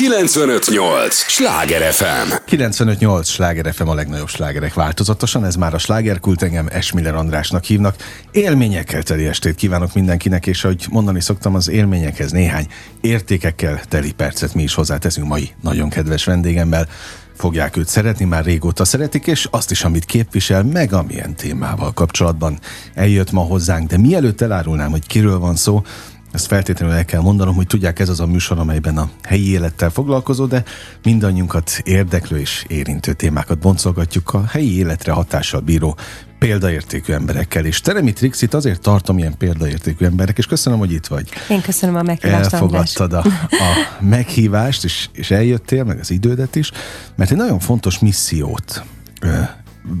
958! Sláger FM! 958! Sláger FM a legnagyobb slágerek változatosan, ez már a slágerkult, engem Esmiller Andrásnak hívnak. Élményekkel teli estét kívánok mindenkinek, és ahogy mondani szoktam, az élményekhez néhány értékekkel teli percet mi is hozzáteszünk mai nagyon kedves vendégemmel fogják őt szeretni, már régóta szeretik, és azt is, amit képvisel, meg amilyen témával kapcsolatban eljött ma hozzánk. De mielőtt elárulnám, hogy kiről van szó, ezt feltétlenül el kell mondanom, hogy tudják, ez az a műsor, amelyben a helyi élettel foglalkozó, de mindannyiunkat érdeklő és érintő témákat boncolgatjuk a helyi életre hatással bíró példaértékű emberekkel. És Teremi Trixit azért tartom ilyen példaértékű emberek, és köszönöm, hogy itt vagy. Én köszönöm a meghívást, Elfogadtad a, a meghívást, és, és eljöttél, meg az idődet is, mert egy nagyon fontos missziót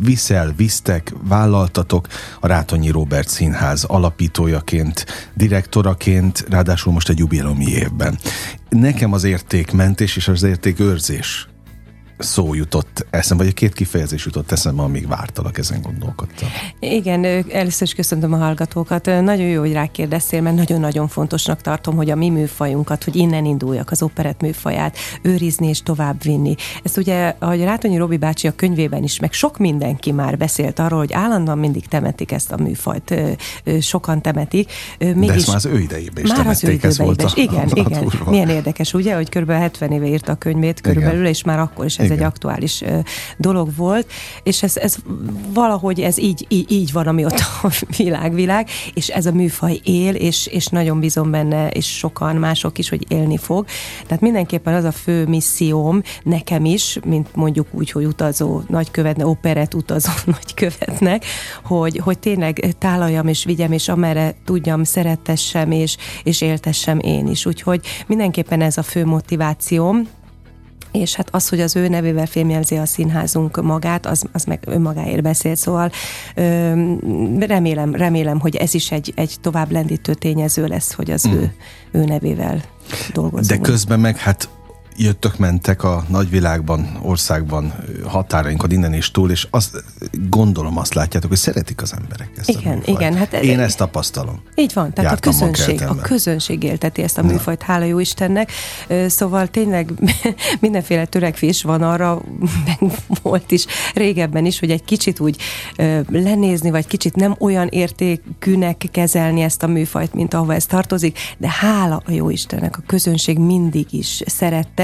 viszel, visztek, vállaltatok a Rátonyi Robert Színház alapítójaként, direktoraként, ráadásul most egy jubileumi évben. Nekem az értékmentés és az értékőrzés szó jutott eszembe, vagy a két kifejezés jutott eszembe, amíg vártalak, ezen gondolkodtam. Igen, először is köszöntöm a hallgatókat. Nagyon jó, hogy rákérdeztél, mert nagyon-nagyon fontosnak tartom, hogy a mi műfajunkat, hogy innen induljak az operett műfaját, őrizni és továbbvinni. Ezt ugye, ahogy Rátonyi Robi bácsi a könyvében is, meg sok mindenki már beszélt arról, hogy állandóan mindig temetik ezt a műfajt. Sokan temetik. Mégis, De ezt már az ő idejében is már temették, az ő ez volt a, Igen, a, igen. A Milyen érdekes, ugye, hogy kb. 70 éve írta a könyvét körülbelül, igen. és már akkor is ez igen. egy aktuális dolog volt, és ez, ez valahogy ez így, így, így van, ami ott a világ-világ, és ez a műfaj él, és, és nagyon bízom benne, és sokan mások is, hogy élni fog. Tehát mindenképpen az a fő misszióm nekem is, mint mondjuk úgy, hogy utazó nagykövetnek, operet utazó nagykövetnek, hogy, hogy tényleg tálaljam és vigyem, és amerre tudjam, szeretessem és, és éltessem én is. Úgyhogy mindenképpen ez a fő motivációm, és hát az, hogy az ő nevével fémjelzi a színházunk magát, az, az meg önmagáért beszél, szóval remélem, remélem, hogy ez is egy, egy tovább lendítő tényező lesz, hogy az mm. ő, ő nevével dolgozunk. De közben meg hát jöttök, mentek a nagyvilágban, országban, határainkon innen és túl, és azt gondolom azt látjátok, hogy szeretik az emberek ezt igen, a Igen, hát Én ezt tapasztalom. Így van, tehát Jártam a közönség, a közönség élteti ezt a műfajt, hála jó Istennek. Szóval tényleg mindenféle törekvés van arra, meg volt is régebben is, hogy egy kicsit úgy lenézni, vagy kicsit nem olyan értékűnek kezelni ezt a műfajt, mint ahova ez tartozik, de hála a jó Istennek, a közönség mindig is szerette,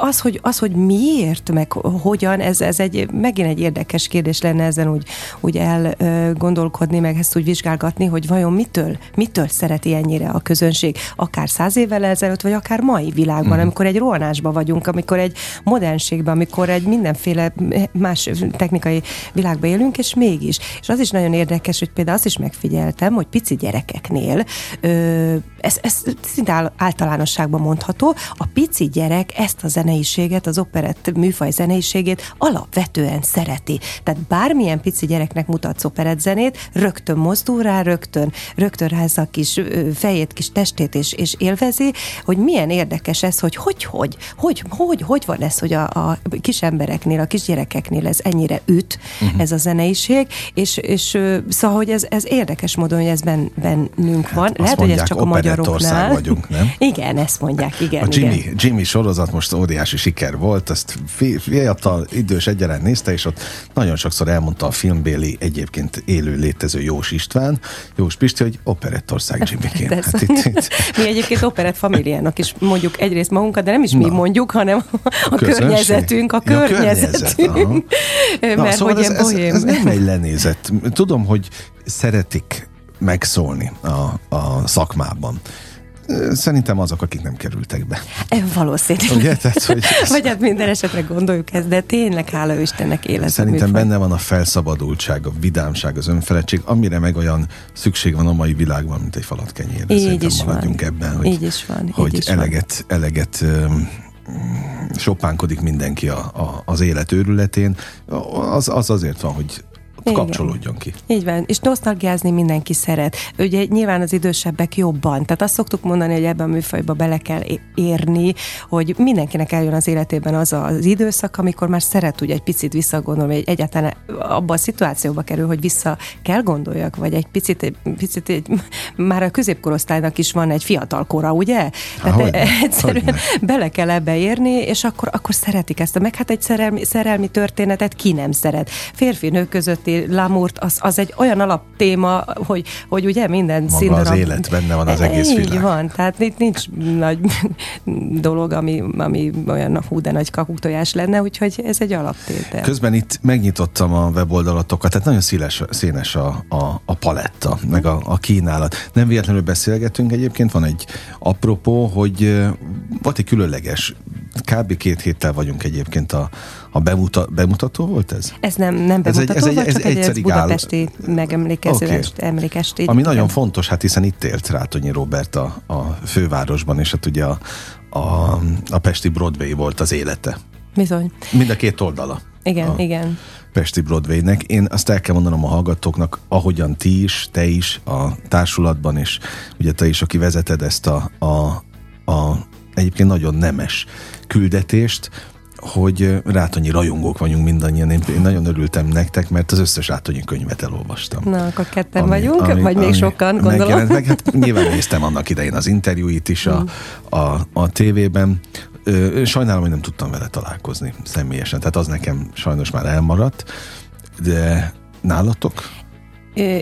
az, hogy, az, hogy miért, meg hogyan, ez, ez egy, megint egy érdekes kérdés lenne ezen úgy, úgy elgondolkodni, meg ezt úgy vizsgálgatni, hogy vajon mitől, mitől szereti ennyire a közönség, akár száz évvel ezelőtt, vagy akár mai világban, mm. amikor egy rohanásban vagyunk, amikor egy modernségben, amikor egy mindenféle más technikai világban élünk, és mégis. És az is nagyon érdekes, hogy például azt is megfigyeltem, hogy pici gyerekeknél, ö, ez, ez szinte általánosságban mondható, a pici gyerek ezt a zeneiséget, az operett műfaj zeneiségét alapvetően szereti. Tehát bármilyen pici gyereknek mutatsz operett zenét, rögtön mozdul rá, rögtön, rögtön rázza a kis fejét, kis testét, és, és élvezi, hogy milyen érdekes ez, hogy hogy, hogy, hogy, hogy, hogy van ez, hogy a, a kis embereknél, a kis gyerekeknél ez ennyire üt, uh-huh. ez a zeneiség, és, és szóval, hogy ez, ez érdekes módon, hogy ez ben, bennünk hát van. Lehet, hogy ez csak a magyaroknál. vagyunk, nem? Igen, ezt mondják, igen. A Jimmy, igen. Című sorozat most óriási siker volt, ezt fiatal, idős egyaránt nézte, és ott nagyon sokszor elmondta a filmbéli egyébként élő létező Jós István, Jós Pisti, hogy operettország Jimmy Hát itt, itt. Mi egyébként operett familiának is mondjuk egyrészt magunkat, de nem is Na. mi mondjuk, hanem a, a környezetünk, a ja, környezetünk. Környezet, Mert Na, szóval hogy ez, ez, ez nem egy lenézet. Tudom, hogy szeretik megszólni a, a szakmában. Szerintem azok, akik nem kerültek be. Valószínűleg. Ugye? Tehát, hogy ez... Vagy hát minden esetre gondoljuk ezt, de tényleg hála Istennek élet. Szerintem műfaj. benne van a felszabadultság, a vidámság, az önfeledtség, amire meg olyan szükség van a mai világban, mint egy falat kenyérre. Így Szerintem is maradjunk van. ebben, hogy, Így is van. hogy így is eleget, van. eleget um, sopánkodik mindenki a, a, az élet őrületén. Az, az azért van, hogy kapcsolódjon ki. Így van, és nosztalgiázni mindenki szeret. Ugye nyilván az idősebbek jobban. Tehát azt szoktuk mondani, hogy ebben a műfajba bele kell érni, hogy mindenkinek eljön az életében az az időszak, amikor már szeret ugye egy picit visszagondolni, vagy egyáltalán abban a szituációba kerül, hogy vissza kell gondoljak, vagy egy picit, egy, picit egy, már a középkorosztálynak is van egy fiatal kora, ugye? Tehát hogy egyszerűen hogyne. bele kell ebbe érni, és akkor, akkor szeretik ezt. Meg hát egy szerelmi, szerelmi történetet ki nem szeret. Férfi-nő közötti lamurt, az, az egy olyan alaptéma, hogy, hogy ugye minden Maga színdarab... az élet benne van az egész Így világ. van, tehát itt nincs nagy dolog, ami, ami olyan hú, de nagy kakuktojás lenne, úgyhogy ez egy alaptétel. Közben itt megnyitottam a weboldalatokat, tehát nagyon színes, színes a, a, a paletta, meg a, a kínálat. Nem véletlenül beszélgetünk egyébként, van egy apropó, hogy volt egy különleges, kb. két héttel vagyunk egyébként a, a bemuta, bemutató volt ez? Ez nem, nem bemutató, ez egy, ez egy, ez egy, egy budapesti gál... megemlékező okay. emlékestény. Ami nagyon fontos, hát hiszen itt élt Rátonyi Robert a, a fővárosban, és hát ugye a, a, a Pesti Broadway volt az élete. Bizony. Mind a két oldala. Igen, a igen. Pesti Broadwaynek. Én azt el kell mondanom a hallgatóknak, ahogyan ti is, te is a társulatban, és ugye te is, aki vezeted ezt a, a, a egyébként nagyon nemes küldetést, hogy Rátonyi rajongók vagyunk mindannyian. Én, én nagyon örültem nektek, mert az összes Rátonyi könyvet elolvastam. Na, akkor ketten ami, vagyunk, ami, vagy még sokan, gondolom. Meg, hát nyilván néztem annak idején az interjúit is a, mm. a, a tévében. Sajnálom, hogy nem tudtam vele találkozni személyesen, tehát az nekem sajnos már elmaradt, de nálatok?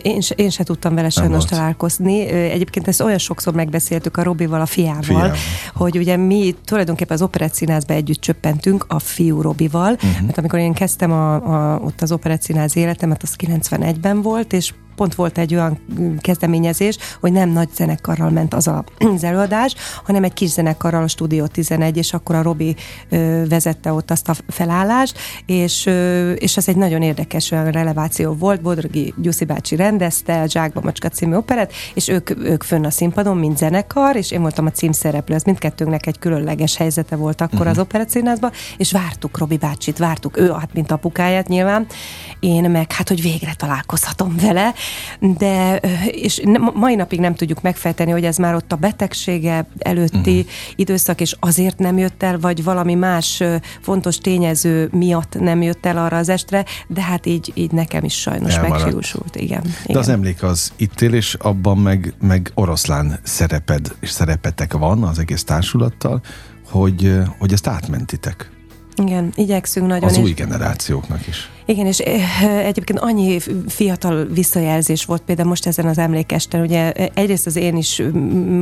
Én se, én se tudtam vele sajnos találkozni. Egyébként ezt olyan sokszor megbeszéltük a Robival, a fiával, Fiam. hogy ugye mi tulajdonképpen az operettszínházba együtt csöppentünk a fiú Robival, uh-huh. mert amikor én kezdtem a, a, ott az operettszínház életemet, az 91-ben volt, és pont volt egy olyan kezdeményezés, hogy nem nagy zenekarral ment az a, az előadás, hanem egy kis zenekarral a Studio 11, és akkor a Robi ö, vezette ott azt a felállást, és, ö, és ez egy nagyon érdekes olyan releváció volt. Bodrogi Gyuszi bácsi rendezte a Zsákba Macska című operet, és ők, ők fönn a színpadon, mint zenekar, és én voltam a címszereplő. Ez mindkettőnknek egy különleges helyzete volt akkor uh-huh. az operacínházban, és vártuk Robi bácsit, vártuk ő, hát mint apukáját nyilván, én meg hát, hogy végre találkozhatom vele, de és mai napig nem tudjuk megfejteni, hogy ez már ott a betegsége előtti uh-huh. időszak, és azért nem jött el, vagy valami más fontos tényező miatt nem jött el arra az estre, de hát így, így nekem is sajnos Elmaradt. meghiúsult. Igen, de igen. az emlék az itt él, és abban meg, meg oroszlán szereped és szerepetek van az egész társulattal, hogy, hogy ezt átmentitek. Igen, igyekszünk nagyon. Az új generációknak is. Igen, és eh, egyébként annyi fiatal visszajelzés volt például most ezen az emlékesten, ugye eh, egyrészt az én is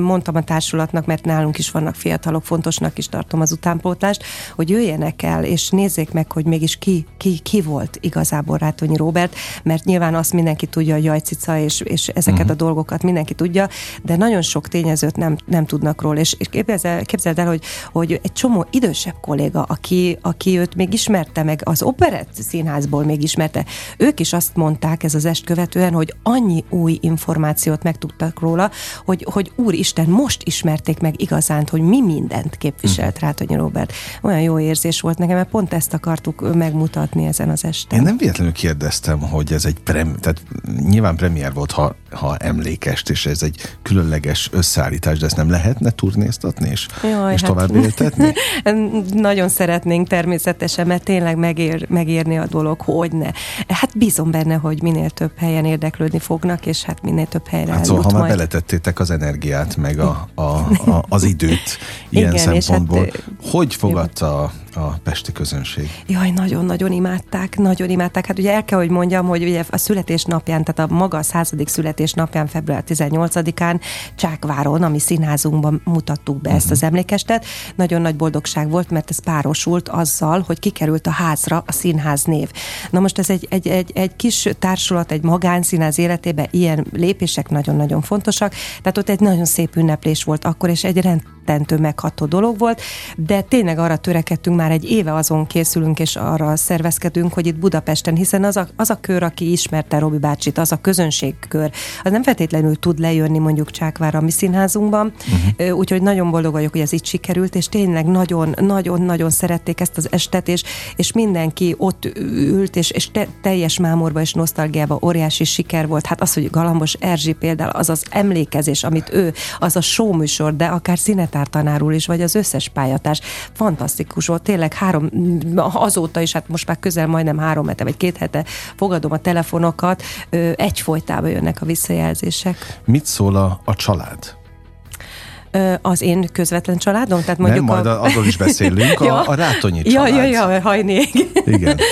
mondtam a társulatnak, mert nálunk is vannak fiatalok, fontosnak is tartom az utánpótlást, hogy jöjjenek el, és nézzék meg, hogy mégis ki, ki, ki volt igazából Rátonyi Robert, mert nyilván azt mindenki tudja, a jajcica, és, és ezeket uh-huh. a dolgokat mindenki tudja, de nagyon sok tényezőt nem, nem tudnak róla, és, és képzeld, képzeld el, hogy, hogy egy csomó idősebb kolléga, aki, aki őt még ismerte meg az operett színházból, ahol még ismerte. Ők is azt mondták ez az est követően, hogy annyi új információt megtudtak róla, hogy, hogy úristen, most ismerték meg igazán, hogy mi mindent képviselt hm. Rátonyi Robert. Olyan jó érzés volt nekem, mert pont ezt akartuk megmutatni ezen az esten. Én nem véletlenül kérdeztem, hogy ez egy prem, tehát nyilván premier volt, ha, ha emlékest, és ez egy különleges összeállítás, de ezt nem lehetne turnéztatni és, Jaj, és hát, tovább éltetni? Nagyon szeretnénk természetesen, mert tényleg megér, megérni a dolog, hogy ne. Hát bízom benne, hogy minél több helyen érdeklődni fognak, és hát minél több helyre hát szóval, ha már beletettétek az energiát, meg a, a, a, az időt ilyen Igen, szempontból, hát, hogy fogadta a, pesti közönség? Jaj, nagyon-nagyon imádták, nagyon imádták. Hát ugye el kell, hogy mondjam, hogy ugye a születésnapján, tehát a maga a századik születésnapján, február 18-án Csákváron, ami színházunkban mutattuk be uh-huh. ezt az mhm. emlékestet. Nagyon nagy boldogság volt, mert ez párosult azzal, hogy kikerült a házra a színház név. Na most ez egy, egy, egy, egy kis társulat, egy magánszínház életében ilyen lépések nagyon-nagyon fontosak, tehát ott egy nagyon szép ünneplés volt akkor, és egy rettentő megható dolog volt, de tényleg arra törekedtünk már már egy éve azon készülünk, és arra szervezkedünk, hogy itt Budapesten, hiszen az a, az a kör, aki ismerte Robi bácsit, az a közönségkör, az nem feltétlenül tud lejönni mondjuk Csákvára a mi színházunkban, uh-huh. úgyhogy nagyon boldog vagyok, hogy ez így sikerült, és tényleg nagyon-nagyon-nagyon szerették ezt az estet, és, és mindenki ott ült, és, és te, teljes mámorba és nosztalgiába óriási siker volt. Hát az, hogy Galambos Erzsi például, az az emlékezés, amit ő, az a showműsor, de akár színetártanárul is, vagy az összes pályatárs, fantasztikus volt. Tényleg három, azóta is, hát most már közel majdnem három hete, vagy két hete fogadom a telefonokat, egyfolytában jönnek a visszajelzések. Mit szól a, a család? az én közvetlen családom? Tehát mondjuk Nem, majd a... arról is beszélünk, ja. a, a Rátonyi család. Ja, ja, ja, hajnék. Igen.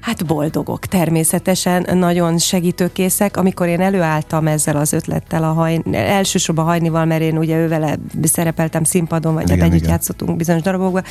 Hát boldogok, természetesen, nagyon segítőkészek. Amikor én előálltam ezzel az ötlettel, a haj, elsősorban Hajnival, mert én ugye ővele szerepeltem színpadon, vagy hát igen, hát együtt igen. játszottunk bizonyos darabokban,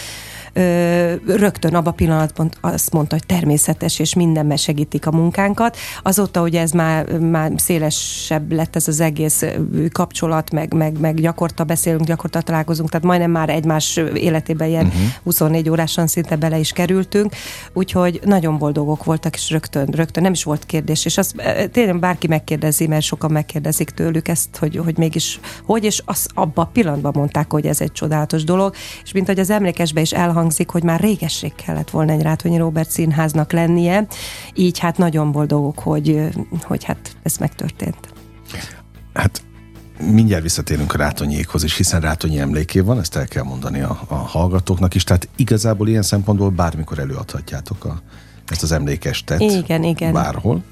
rögtön abban a pillanatban azt mondta, hogy természetes, és mindenben segítik a munkánkat. Azóta ugye ez már, már szélesebb lett ez az egész kapcsolat, meg, meg, meg gyakorta beszélünk, gyakorta találkozunk, tehát majdnem már egymás életében ilyen uh-huh. 24 órásan szinte bele is kerültünk, úgyhogy nagyon boldogok voltak, és rögtön, rögtön nem is volt kérdés, és azt tényleg bárki megkérdezi, mert sokan megkérdezik tőlük ezt, hogy, hogy mégis hogy, és az abban a pillanatban mondták, hogy ez egy csodálatos dolog, és mint hogy az emlékesbe is elhang elhangzik, hogy már régesség kellett volna egy Rátonyi Robert színháznak lennie, így hát nagyon boldogok, hogy, hogy hát ez megtörtént. Hát mindjárt visszatérünk a Rátonyékhoz is, hiszen Rátonyi emléké van, ezt el kell mondani a, a hallgatóknak is, tehát igazából ilyen szempontból bármikor előadhatjátok a, ezt az emlékestet. Igen, igen. Bárhol.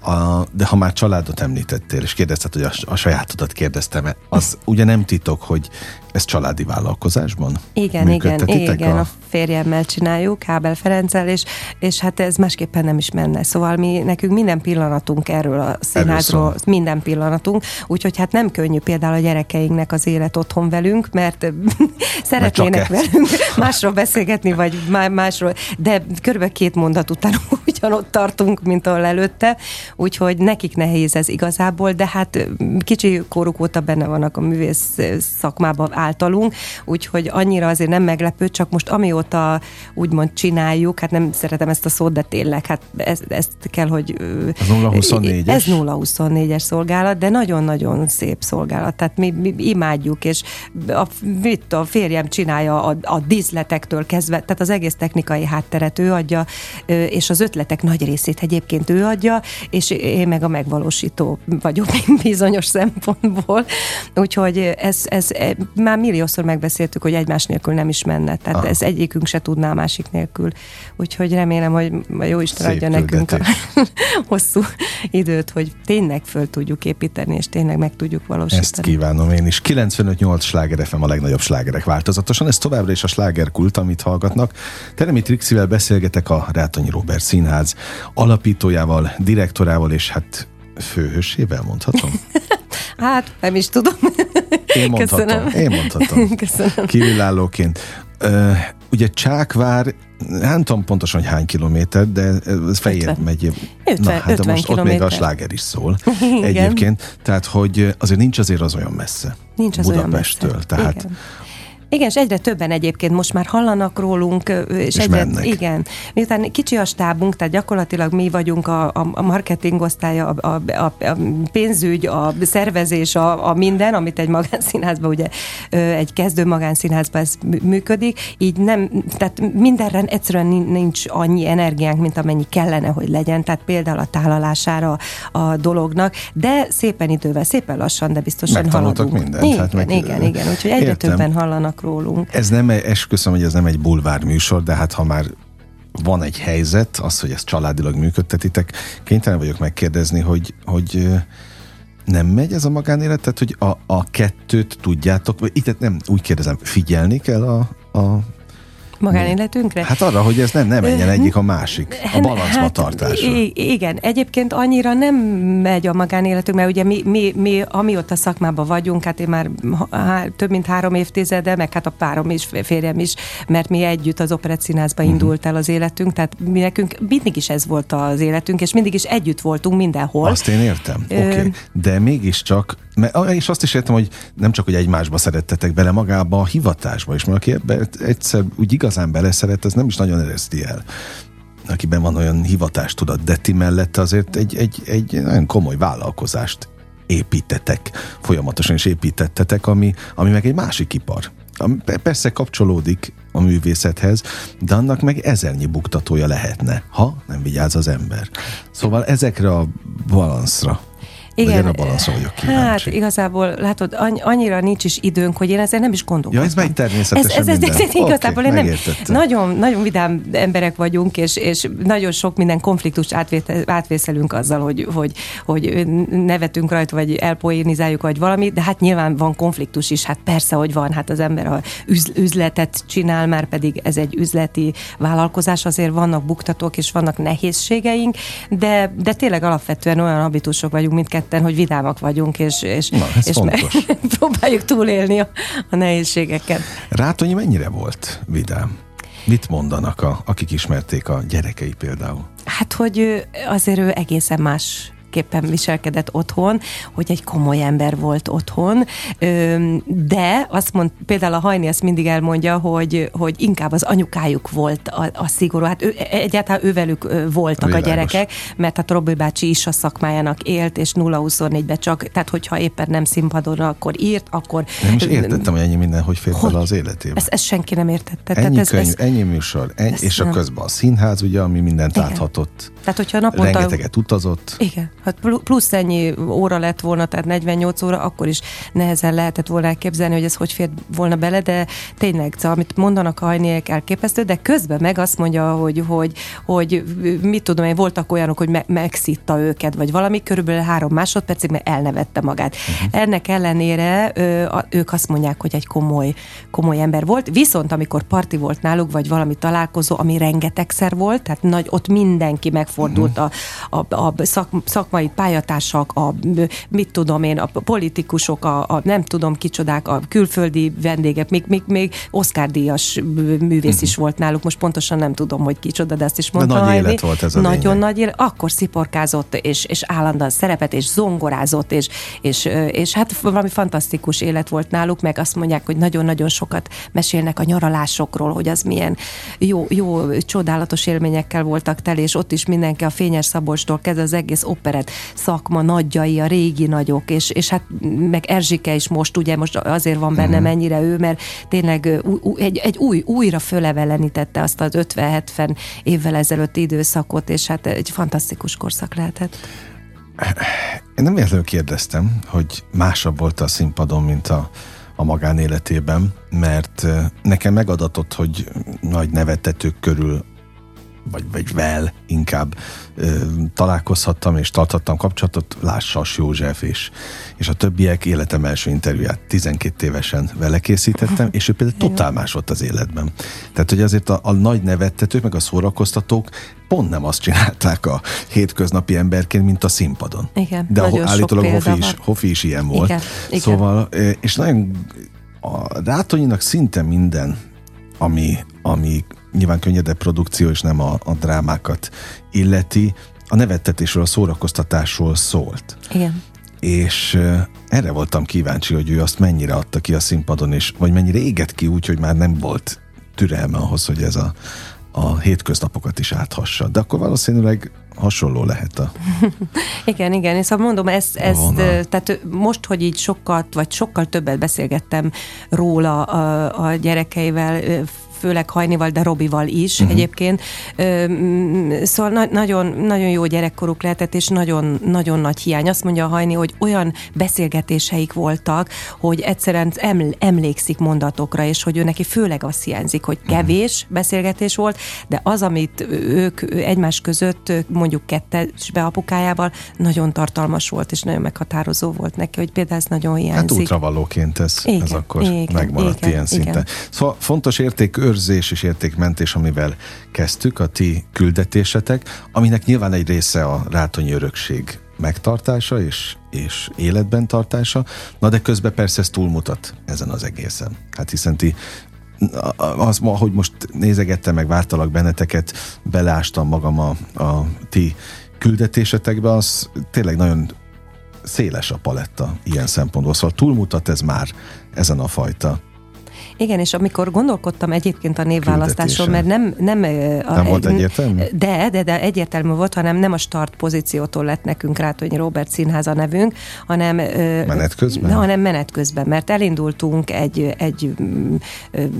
A, de ha már családot említettél, és kérdezted, hogy a, a sajátodat kérdeztem, az ugye nem titok, hogy ez családi vállalkozásban? Igen, igen, igen, a... a férjemmel csináljuk, Kábel Ferenccel, és, és hát ez másképpen nem is menne. Szóval mi, nekünk minden pillanatunk erről a színházról, minden pillanatunk, úgyhogy hát nem könnyű például a gyerekeinknek az élet otthon velünk, mert szeretnének velünk másról beszélgetni, vagy másról, de körülbelül két mondat után ugyanott tartunk, mint ahol előtte, úgyhogy nekik nehéz ez igazából, de hát kicsi koruk óta benne vannak a művész szakmában általunk, úgyhogy annyira azért nem meglepő, csak most amióta úgymond csináljuk, hát nem szeretem ezt a szót, de tényleg, hát ezt, ezt kell, hogy... Az 024-es? Ez 024-es szolgálat, de nagyon-nagyon szép szolgálat, tehát mi, mi imádjuk, és a, mit a férjem csinálja a, a díszletektől kezdve, tehát az egész technikai hátteret ő adja, és az ötletek nagy részét egyébként ő adja, és én meg a megvalósító vagyok bizonyos szempontból, úgyhogy ez, ez már milliószor megbeszéltük, hogy egymás nélkül nem is menne. Tehát ah. ez egyikünk se tudná a másik nélkül. Úgyhogy remélem, hogy a jó Isten adja nekünk a hosszú időt, hogy tényleg föl tudjuk építeni, és tényleg meg tudjuk valósítani. Ezt kívánom én is. 95-8 sláger FM a legnagyobb slágerek változatosan. Ez továbbra is a slágerkult, amit hallgatnak. Teremi Trixivel beszélgetek a Rátonyi Robert Színház alapítójával, direktorával, és hát főhősével mondhatom? hát, nem is tudom. Én mondhatom. Köszönöm. Én mondhatom. Köszönöm. Kívülállóként. Uh, ugye Csákvár, nem tudom pontosan, hogy hány kilométer, de ez fején 50. megy. 50, Na, hát 50 most kilométer. ott még a sláger is szól Igen. egyébként. Tehát, hogy azért nincs azért az olyan messze. Nincs az Budapesttől. olyan messze. Tehát Igen igen, és egyre többen egyébként most már hallanak rólunk, és, és egyre, mennek. igen. Miután kicsi a stábunk, tehát gyakorlatilag mi vagyunk a, a, marketing osztálya, a, a, a, a pénzügy, a szervezés, a, a minden, amit egy magánszínházban, ugye egy kezdő magánszínházban ez működik, így nem, tehát mindenre egyszerűen nincs annyi energiánk, mint amennyi kellene, hogy legyen, tehát például a tálalására a dolognak, de szépen idővel, szépen lassan, de biztosan haladunk. mindent. Igen, hát meg, igen, igen, úgyhogy egyre értem. többen hallanak rólunk. Ez nem, esküszöm, hogy ez nem egy bulvár műsor, de hát ha már van egy helyzet, az, hogy ezt családilag működtetitek, kénytelen vagyok megkérdezni, hogy, hogy nem megy ez a magánélet? Tehát, hogy a, a kettőt tudjátok, vagy itt nem úgy kérdezem, figyelni kell a, a magánéletünkre? Hát arra, hogy ez nem, nem menjen egyik a másik, a balancba hát, tartásra. Igen, egyébként annyira nem megy a magánéletünk, mert ugye mi, mi, mi amióta szakmában vagyunk, hát én már há, több mint három évtizede, meg hát a párom is, férjem is, mert mi együtt az operettszínházba uh-huh. indult el az életünk, tehát mi nekünk mindig is ez volt az életünk, és mindig is együtt voltunk mindenhol. Azt én értem, oké. Okay. De mégiscsak és azt is értem, hogy nem csak, hogy egymásba szerettetek bele magába a hivatásba is, mert aki ebbe egyszer úgy igazán beleszeret, ez nem is nagyon ereszti el akiben van olyan hivatástudat, de ti mellette azért egy, egy, egy nagyon komoly vállalkozást építetek, folyamatosan is építettetek, ami, ami meg egy másik ipar. Ami persze kapcsolódik a művészethez, de annak meg ezernyi buktatója lehetne, ha nem vigyáz az ember. Szóval ezekre a balanszra igen, balanszra vagyok kíváncsi. Hát igazából látod, annyira nincs is időnk, hogy én ezzel nem is gondolkodtam. Ja, ez megy természetesen ez, ez, ez, ez igazából okay, nem, nagyon, nagyon vidám emberek vagyunk, és, és nagyon sok minden konfliktust átvészelünk azzal, hogy, hogy, hogy nevetünk rajta, vagy elpoénizáljuk, vagy valami, de hát nyilván van konfliktus is, hát persze, hogy van, hát az ember a üzletet csinál, már pedig ez egy üzleti vállalkozás, azért vannak buktatók, és vannak nehézségeink, de, de tényleg alapvetően olyan habitusok vagyunk mindkettő, ketten, hogy vidámak vagyunk, és, és, Na, és próbáljuk túlélni a, a nehézségeket. Rátonyi mennyire volt vidám? Mit mondanak, a, akik ismerték a gyerekei például? Hát, hogy azért ő egészen más másképpen viselkedett otthon, hogy egy komoly ember volt otthon, de azt mond, például a Hajni ezt mindig elmondja, hogy, hogy inkább az anyukájuk volt a, a szigorú, hát ő, egyáltalán ővelük voltak Világos. a gyerekek, mert hát Robi bácsi is a szakmájának élt, és 0-24-ben csak, tehát hogyha éppen nem színpadon, akkor írt, akkor... Nem is értettem, hogy ennyi minden hogy fér bele az életébe. Ezt, ezt senki nem értette. Ennyi tehát ez, könyv, ez, ennyi műsor, ennyi, és a közben a színház, ugye, ami mindent Igen. láthatott. Tehát, hogyha naponta... Rengeteget utazott. Igen, hát plusz ennyi óra lett volna, tehát 48 óra, akkor is nehezen lehetett volna elképzelni, hogy ez hogy fér volna bele, de tényleg, szóval, amit mondanak a hajniek elképesztő, de közben meg azt mondja, hogy, hogy, hogy mit tudom én, voltak olyanok, hogy me- megszitta őket, vagy valami, körülbelül három másodpercig, mert elnevette magát. Uh-huh. Ennek ellenére ö, a, ők azt mondják, hogy egy komoly, komoly ember volt, viszont amikor parti volt náluk, vagy valami találkozó, ami rengetegszer volt, tehát nagy, ott mindenki megfordult uh-huh. a, a, a szak, szakmai pálya pályatársak, a mit tudom én, a politikusok, a, a nem tudom kicsodák, a külföldi vendégek, még, még, még Oscar díjas művész uh-huh. is volt náluk, most pontosan nem tudom, hogy kicsoda, de ezt is mondta. De nagy élet volt ez a Nagyon lényeg. nagy élet, akkor sziporkázott, és, és állandóan szerepet, és zongorázott, és, és, és hát valami fantasztikus élet volt náluk, meg azt mondják, hogy nagyon-nagyon sokat mesélnek a nyaralásokról, hogy az milyen jó, jó csodálatos élményekkel voltak tele, és ott is mindenki a Fényes Szabolcstól kezdve az egész operet szakma nagyjai, a régi nagyok, és, és hát meg Erzsike is most, ugye most azért van benne uh-huh. mennyire ő, mert tényleg egy, egy új, újra fölevelenítette azt az 50-70 évvel ezelőtti időszakot, és hát egy fantasztikus korszak lehetett. Én nem értem, kérdeztem, hogy másabb volt a színpadon, mint a, a magánéletében, mert nekem megadatott, hogy nagy nevetetők körül vagy, vagy vel inkább ö, találkozhattam és tarthattam kapcsolatot, Lássas József és, és a többiek életem első interjúját 12 évesen vele készítettem, és ő például totál más volt az életben. Tehát, hogy azért a, a nagy nevettetők, meg a szórakoztatók pont nem azt csinálták a hétköznapi emberként, mint a színpadon. Igen, De a, állítólag Hofi is, Hofi is ilyen volt. Igen, szóval, és nagyon a Rátonyinak szinte minden, ami, ami nyilván könnyedebb produkció, és nem a, a drámákat illeti, a nevettetésről, a szórakoztatásról szólt. Igen. És erre voltam kíváncsi, hogy ő azt mennyire adta ki a színpadon, és vagy mennyire égett ki úgy, hogy már nem volt türelme ahhoz, hogy ez a, a hétköznapokat is áthassa. De akkor valószínűleg hasonló lehet a... igen, igen, és szóval mondom, ezt, ezt tehát most, hogy így sokkal, vagy sokkal többet beszélgettem róla a, a gyerekeivel, főleg Hajnival, de Robival is uh-huh. egyébként. Szóval na- nagyon, nagyon jó gyerekkoruk lehetett, és nagyon, nagyon nagy hiány. Azt mondja a Hajni, hogy olyan beszélgetéseik voltak, hogy egyszerűen eml- emlékszik mondatokra, és hogy ő neki főleg azt hiányzik, hogy mhm. kevés beszélgetés volt, de az, amit ők egymás között, mondjuk kettesbe apukájával, nagyon tartalmas volt, és nagyon meghatározó volt neki, hogy például ez nagyon hát hiányzik. Hát útravalóként ez, igen, ez akkor igen, megmaradt igen, ilyen szinten. Igen. Szóval fontos érték őrzés és értékmentés, amivel kezdtük, a ti küldetésetek, aminek nyilván egy része a rátonyi örökség megtartása és, és életben tartása, na de közben persze ez túlmutat ezen az egészen. Hát hiszen ti az, ahogy most nézegettem, meg vártalak benneteket, belástam magam a, a ti küldetésetekbe, az tényleg nagyon széles a paletta ilyen szempontból, szóval túlmutat ez már ezen a fajta igen, és amikor gondolkodtam egyébként a névválasztáson, mert nem... Nem, a, nem volt egyértelmű? De, de, de egyértelmű volt, hanem nem a start pozíciótól lett nekünk Rátonyi Robert Színház a nevünk, hanem... Menet közben? Hanem menet közben, mert elindultunk egy, egy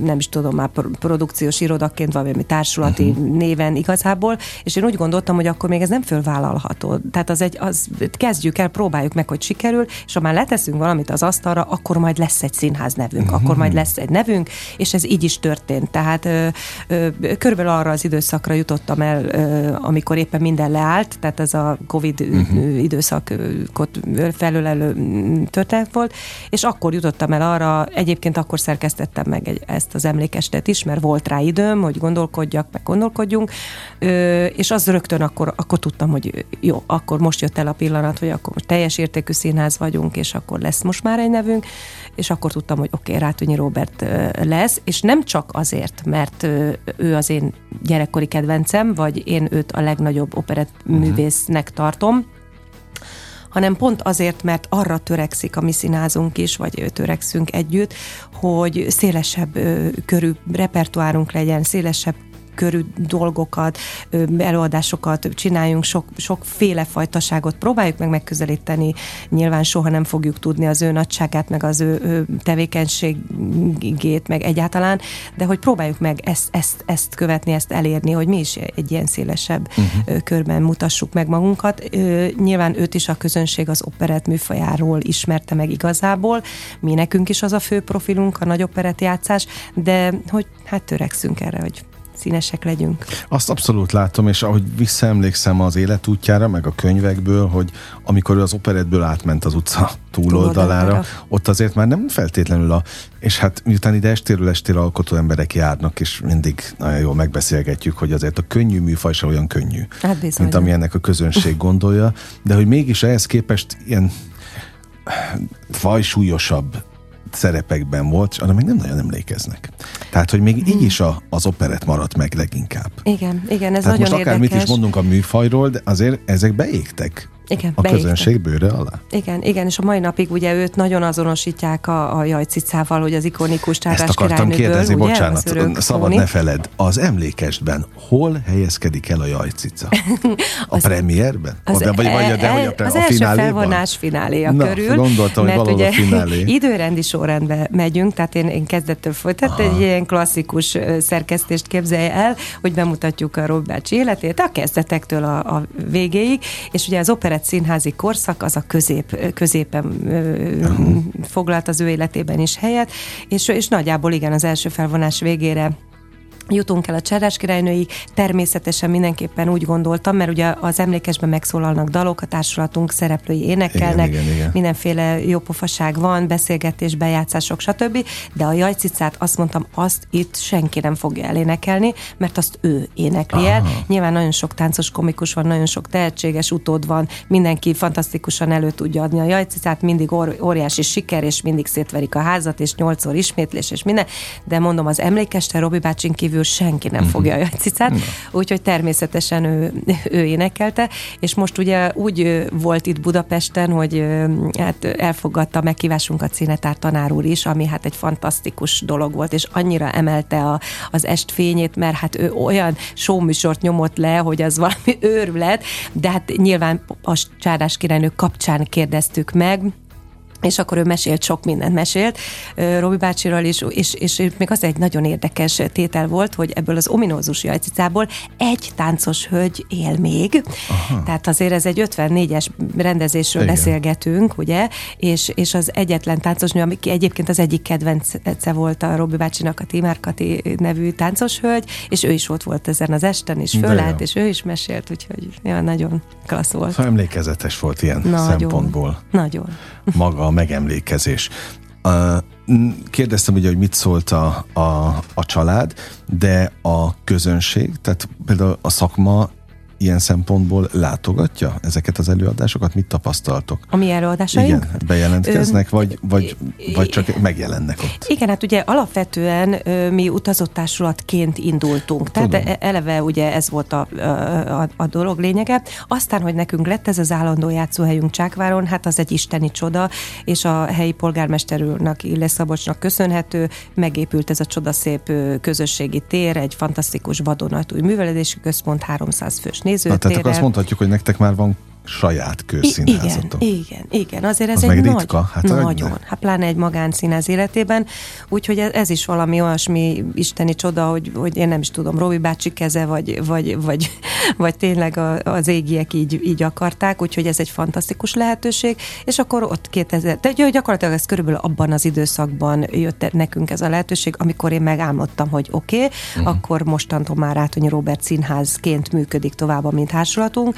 nem is tudom, már produkciós irodaként, valami társulati uh-huh. néven igazából, és én úgy gondoltam, hogy akkor még ez nem fölvállalható. Tehát az egy, az, kezdjük el, próbáljuk meg, hogy sikerül, és ha már leteszünk valamit az asztalra, akkor majd lesz egy színház nevünk, uh-huh. akkor majd lesz egy nevünk, és ez így is történt. Tehát ö, ö, körülbelül arra az időszakra jutottam el, ö, amikor éppen minden leállt, tehát ez a Covid uh-huh. időszakot felülelő történet volt, és akkor jutottam el arra, egyébként akkor szerkesztettem meg egy, ezt az emlékestet is, mert volt rá időm, hogy gondolkodjak, meg gondolkodjunk, ö, és az rögtön akkor, akkor tudtam, hogy jó, akkor most jött el a pillanat, hogy akkor most teljes értékű színház vagyunk, és akkor lesz most már egy nevünk, és akkor tudtam, hogy oké, okay, Rátonyi Robert lesz, és nem csak azért, mert ő az én gyerekkori kedvencem, vagy én őt a legnagyobb operett mhm. művésznek tartom, hanem pont azért, mert arra törekszik a mi színázunk is, vagy törekszünk együtt, hogy szélesebb körű repertoárunk legyen, szélesebb körű dolgokat, előadásokat csináljunk, sok, sokféle fajtaságot próbáljuk meg megközelíteni. Nyilván soha nem fogjuk tudni az ő nagyságát, meg az ő, ő tevékenységét, meg egyáltalán, de hogy próbáljuk meg ezt, ezt, ezt követni, ezt elérni, hogy mi is egy ilyen szélesebb uh-huh. körben mutassuk meg magunkat. Nyilván őt is a közönség az operett műfajáról ismerte meg igazából, mi nekünk is az a fő profilunk, a nagy operett játszás, de hogy hát törekszünk erre, hogy színesek legyünk. Azt abszolút látom, és ahogy visszaemlékszem az életútjára, meg a könyvekből, hogy amikor ő az operetből átment az utca túloldalára, ott azért már nem feltétlenül a, és hát miután ide estéről estére alkotó emberek járnak, és mindig nagyon jól megbeszélgetjük, hogy azért a könnyű műfaj sem olyan könnyű, hát bizony, mint ami ennek a közönség gondolja, de hogy mégis ehhez képest ilyen fajsúlyosabb szerepekben volt, és arra még nem nagyon emlékeznek. Tehát, hogy még így is a, az operet maradt meg leginkább. Igen, igen, ez Tehát nagyon most akármit is mondunk a műfajról, de azért ezek beégtek. Igen, a beégtek. közönség bőre alá. Igen, igen, és a mai napig ugye őt nagyon azonosítják a, a jajcicával, hogy az ikonikus Csárás Ezt akartam kérdezni, ugye? bocsánat, szabad ne feled. Az emlékestben hol helyezkedik el a jajcica? A az, premierben? Az, vagy, vagy, vagy, de, vagy a, az a első felvonás fináléja Na, körül. gondoltam, mert hogy ugye finálé. időrendi sorrendbe megyünk, tehát én, én kezdettől folytat egy ilyen klasszikus szerkesztést képzelje el, hogy bemutatjuk a Robert életét a kezdetektől a, a végéig, és ugye az opera színházi korszak az a közép, középen uh-huh. foglalt az ő életében is helyet, és, és nagyjából igen, az első felvonás végére jutunk el a Cserás királynőig, természetesen mindenképpen úgy gondoltam, mert ugye az emlékesben megszólalnak dalok, a társulatunk szereplői énekelnek, igen, igen, igen. mindenféle jópofaság van, beszélgetés, bejátszások, stb. De a jajcicát azt mondtam, azt itt senki nem fogja elénekelni, mert azt ő énekli el. Nyilván nagyon sok táncos komikus van, nagyon sok tehetséges utód van, mindenki fantasztikusan elő tudja adni a jajcicát, mindig or- óriási siker, és mindig szétverik a házat, és nyolcszor ismétlés, és minden. De mondom, az emlékeste Robi bácsin kívül kívül senki nem mhm. fogja a jajcicát, úgyhogy természetesen ő, ő énekelte, és most ugye úgy volt itt Budapesten, hogy hát elfogadta a meghívásunkat színetár tanár úr is, ami hát egy fantasztikus dolog volt, és annyira emelte a, az est fényét, mert hát ő olyan showműsort nyomott le, hogy az valami őrület, de hát nyilván a Csárás királynő kapcsán kérdeztük meg, és akkor ő mesélt, sok mindent mesélt Robi bácsiról is, és, és, és még az egy nagyon érdekes tétel volt, hogy ebből az ominózus jajcicából egy táncos hölgy él még. Aha. Tehát azért ez egy 54-es rendezésről Igen. beszélgetünk, ugye, és, és az egyetlen táncos nő, aki egyébként az egyik kedvence volt a Robi bácsinak, a Timár Kati nevű táncos hölgy, és ő is ott volt ezen az esten, és fölállt, és ő is mesélt, úgyhogy ja, nagyon klassz volt. Szóval emlékezetes volt ilyen nagyon, szempontból. Nagyon. Maga a megemlékezés. Kérdeztem ugye, hogy mit szólt a, a, a család, de a közönség, tehát például a szakma ilyen szempontból látogatja ezeket az előadásokat? Mit tapasztaltok? A mi előadásaink? Igen, bejelentkeznek, ö, vagy, vagy, vagy csak megjelennek ott? Igen, hát ugye alapvetően ö, mi utazottársulatként indultunk. Tehát Tudom. E, eleve ugye ez volt a, a, a dolog lényege. Aztán, hogy nekünk lett ez az állandó játszóhelyünk Csákváron, hát az egy isteni csoda, és a helyi polgármester úrnak, Ille Szabocsnak köszönhető, megépült ez a csodaszép közösségi tér, egy fantasztikus vadonatúj műveledési központ, 300 fős nézőtérrel. Hát, tehát akkor azt mondhatjuk, hogy nektek már van saját közszínházatok. Igen, igen, igen. Azért ez az egy meg nagy, ritka. Hát nagyon. Ne? Hát pláne egy magánszínház életében. Úgyhogy ez, ez is valami olyasmi isteni csoda, hogy, hogy én nem is tudom, Robi bácsi keze, vagy, vagy, vagy, vagy tényleg a, az égiek így, így akarták, úgyhogy ez egy fantasztikus lehetőség. És akkor ott 2000, de gyakorlatilag ez körülbelül abban az időszakban jött nekünk ez a lehetőség, amikor én megálmodtam, hogy oké, okay, uh-huh. akkor mostantól már Rátonyi Robert színházként működik tovább mint társulatunk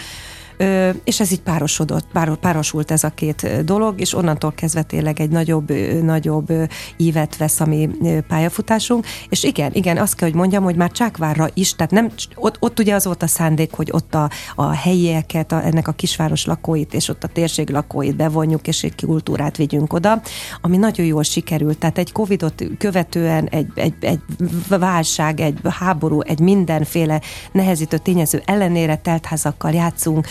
és ez így párosodott, párosult ez a két dolog, és onnantól kezdve tényleg egy nagyobb, nagyobb ívet vesz a mi pályafutásunk, és igen, igen, azt kell, hogy mondjam, hogy már Csákvárra is, tehát nem, ott, ott ugye az volt a szándék, hogy ott a, a helyieket, a, ennek a kisváros lakóit, és ott a térség lakóit bevonjuk, és egy kultúrát vigyünk oda, ami nagyon jól sikerült, tehát egy Covidot követően egy, egy, egy válság, egy háború, egy mindenféle nehezítő tényező ellenére teltházakkal játszunk,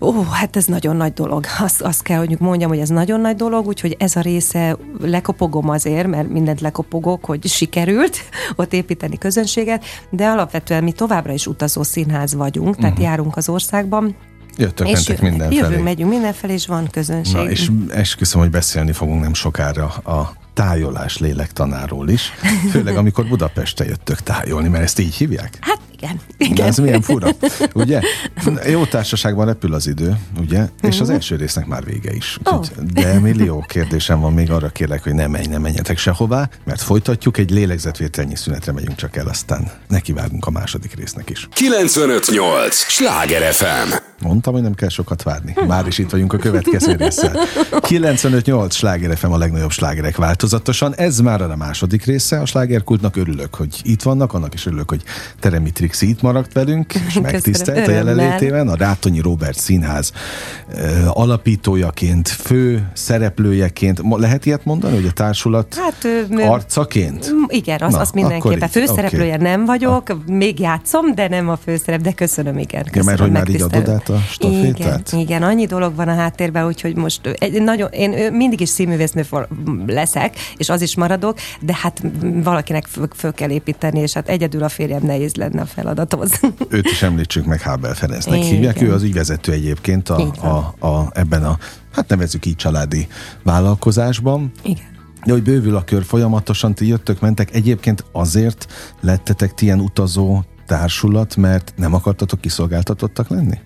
Ó, hát ez nagyon nagy dolog. Azt, azt kell, hogy mondjam, hogy ez nagyon nagy dolog, úgyhogy ez a része lekopogom azért, mert mindent lekopogok, hogy sikerült ott építeni közönséget, de alapvetően mi továbbra is utazó színház vagyunk, tehát uh-huh. járunk az országban, Jöttök, és mentek mindenfelé. Jövünk, megyünk mindenfelé, és van közönség. Na, és esküszöm, hogy beszélni fogunk nem sokára a tájolás lélektanáról is, főleg amikor Budapestre jöttök tájolni, mert ezt így hívják? Hát igen. igen. De ez milyen fura, ugye? Jó társaságban repül az idő, ugye? És az mhm. első résznek már vége is. oh. De millió kérdésem van még arra kérlek, hogy ne menj, ne menjetek sehová, mert folytatjuk, egy lélegzetvételnyi szünetre megyünk csak el, aztán nekivágunk a második résznek is. 958! Sláger FM! Mondtam, hogy nem kell sokat várni. Már is itt vagyunk a következő résszel. 958 Sláger FM a legnagyobb slágerek változatosan. Ez már a második része a slágerkultnak. Örülök, hogy itt vannak, annak is örülök, hogy Teremi Trixi itt maradt velünk, és megtisztelt a jelenlétében. A Rátonyi Robert Színház alapítójaként, fő szereplőjeként. Lehet ilyet mondani, hogy a társulat hát, arcaként? Igen, az, Na, az mindenképpen. Főszereplője okay. nem vagyok, a... még játszom, de nem a főszerep, de köszönöm, igen. Köszönöm, ja, mert hogy már így adod át a stafétát? Igen, igen, annyi dolog van a háttérben, úgyhogy most egy, nagyon, én mindig is színművésznő leszek, és az is maradok, de hát valakinek föl, föl kell építeni, és hát egyedül a férjem nehéz lenne a feladathoz. Őt is említsük meg, Hábel Ferencnek igen. hívják, ő az ügyvezető egyébként a, a, a, ebben a, hát nevezzük így családi vállalkozásban. Igen. De hogy bővül a kör folyamatosan, ti jöttök, mentek. Egyébként azért lettetek ti ilyen utazó társulat, mert nem akartatok kiszolgáltatottak lenni?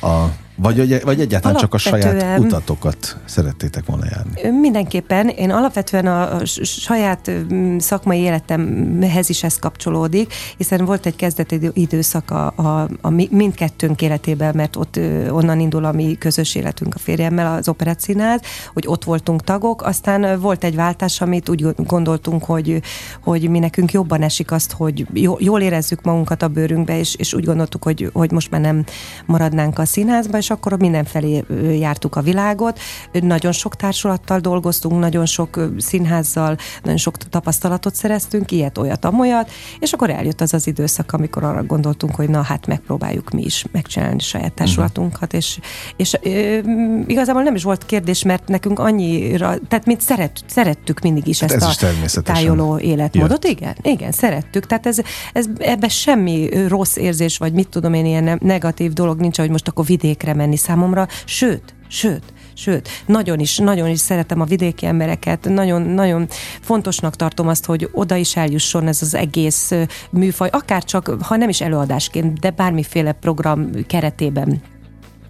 A vagy, vagy egyáltalán csak a saját utatokat szerettétek volna járni? Mindenképpen. Én alapvetően a saját szakmai életemhez is ez kapcsolódik, hiszen volt egy kezdeti időszak a, a, a mindkettőnk életében, mert ott onnan indul a mi közös életünk a férjemmel, az operatszínház, hogy ott voltunk tagok, aztán volt egy váltás, amit úgy gondoltunk, hogy, hogy mi nekünk jobban esik azt, hogy jól érezzük magunkat a bőrünkbe, és, és úgy gondoltuk, hogy, hogy most már nem maradnánk a színházba, és akkor mindenfelé jártuk a világot. Nagyon sok társulattal dolgoztunk, nagyon sok színházzal, nagyon sok tapasztalatot szereztünk, ilyet, olyat, amolyat, és akkor eljött az az időszak, amikor arra gondoltunk, hogy na hát megpróbáljuk mi is megcsinálni saját mhm. társulatunkat, és, és ö, igazából nem is volt kérdés, mert nekünk annyira, tehát mint szeret, szerettük mindig is hát ezt ez a tájoló életmódot. Jött. Igen, igen, szerettük. Tehát ez, ez ebben semmi rossz érzés, vagy mit tudom én, ilyen negatív dolog nincs, hogy most akkor vidékre menni számomra, sőt, sőt, sőt, nagyon is, nagyon is szeretem a vidéki embereket, nagyon, nagyon fontosnak tartom azt, hogy oda is eljusson ez az egész műfaj, akár csak, ha nem is előadásként, de bármiféle program keretében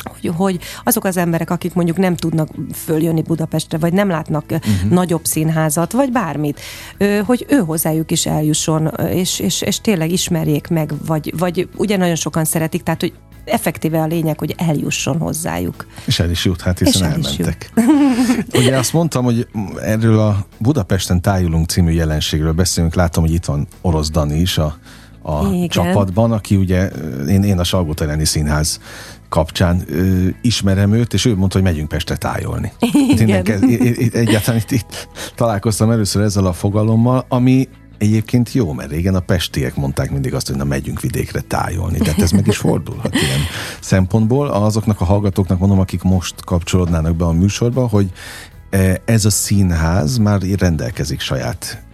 hogy, hogy azok az emberek, akik mondjuk nem tudnak följönni Budapestre, vagy nem látnak uh-huh. nagyobb színházat, vagy bármit, hogy ő hozzájuk is eljusson, és, és, és tényleg ismerjék meg, vagy, vagy ugye nagyon sokan szeretik, tehát hogy effektíve a lényeg, hogy eljusson hozzájuk. És el is jut, hát hiszen el elmentek. Ugye azt mondtam, hogy erről a Budapesten tájulunk című jelenségről beszélünk, látom, hogy itt van Orosz Dani is, a a Igen. csapatban, aki ugye, én, én a Salgó Színház kapcsán ö, ismerem őt, és ő mondta, hogy megyünk Pestre tájolni. Igen. Hát én, egyáltalán itt, itt találkoztam először ezzel a fogalommal, ami Egyébként jó, mert régen a pestiek mondták mindig azt, hogy na megyünk vidékre tájolni. Tehát ez meg is fordulhat ilyen szempontból. Azoknak a hallgatóknak mondom, akik most kapcsolódnának be a műsorba, hogy e, ez a színház már rendelkezik saját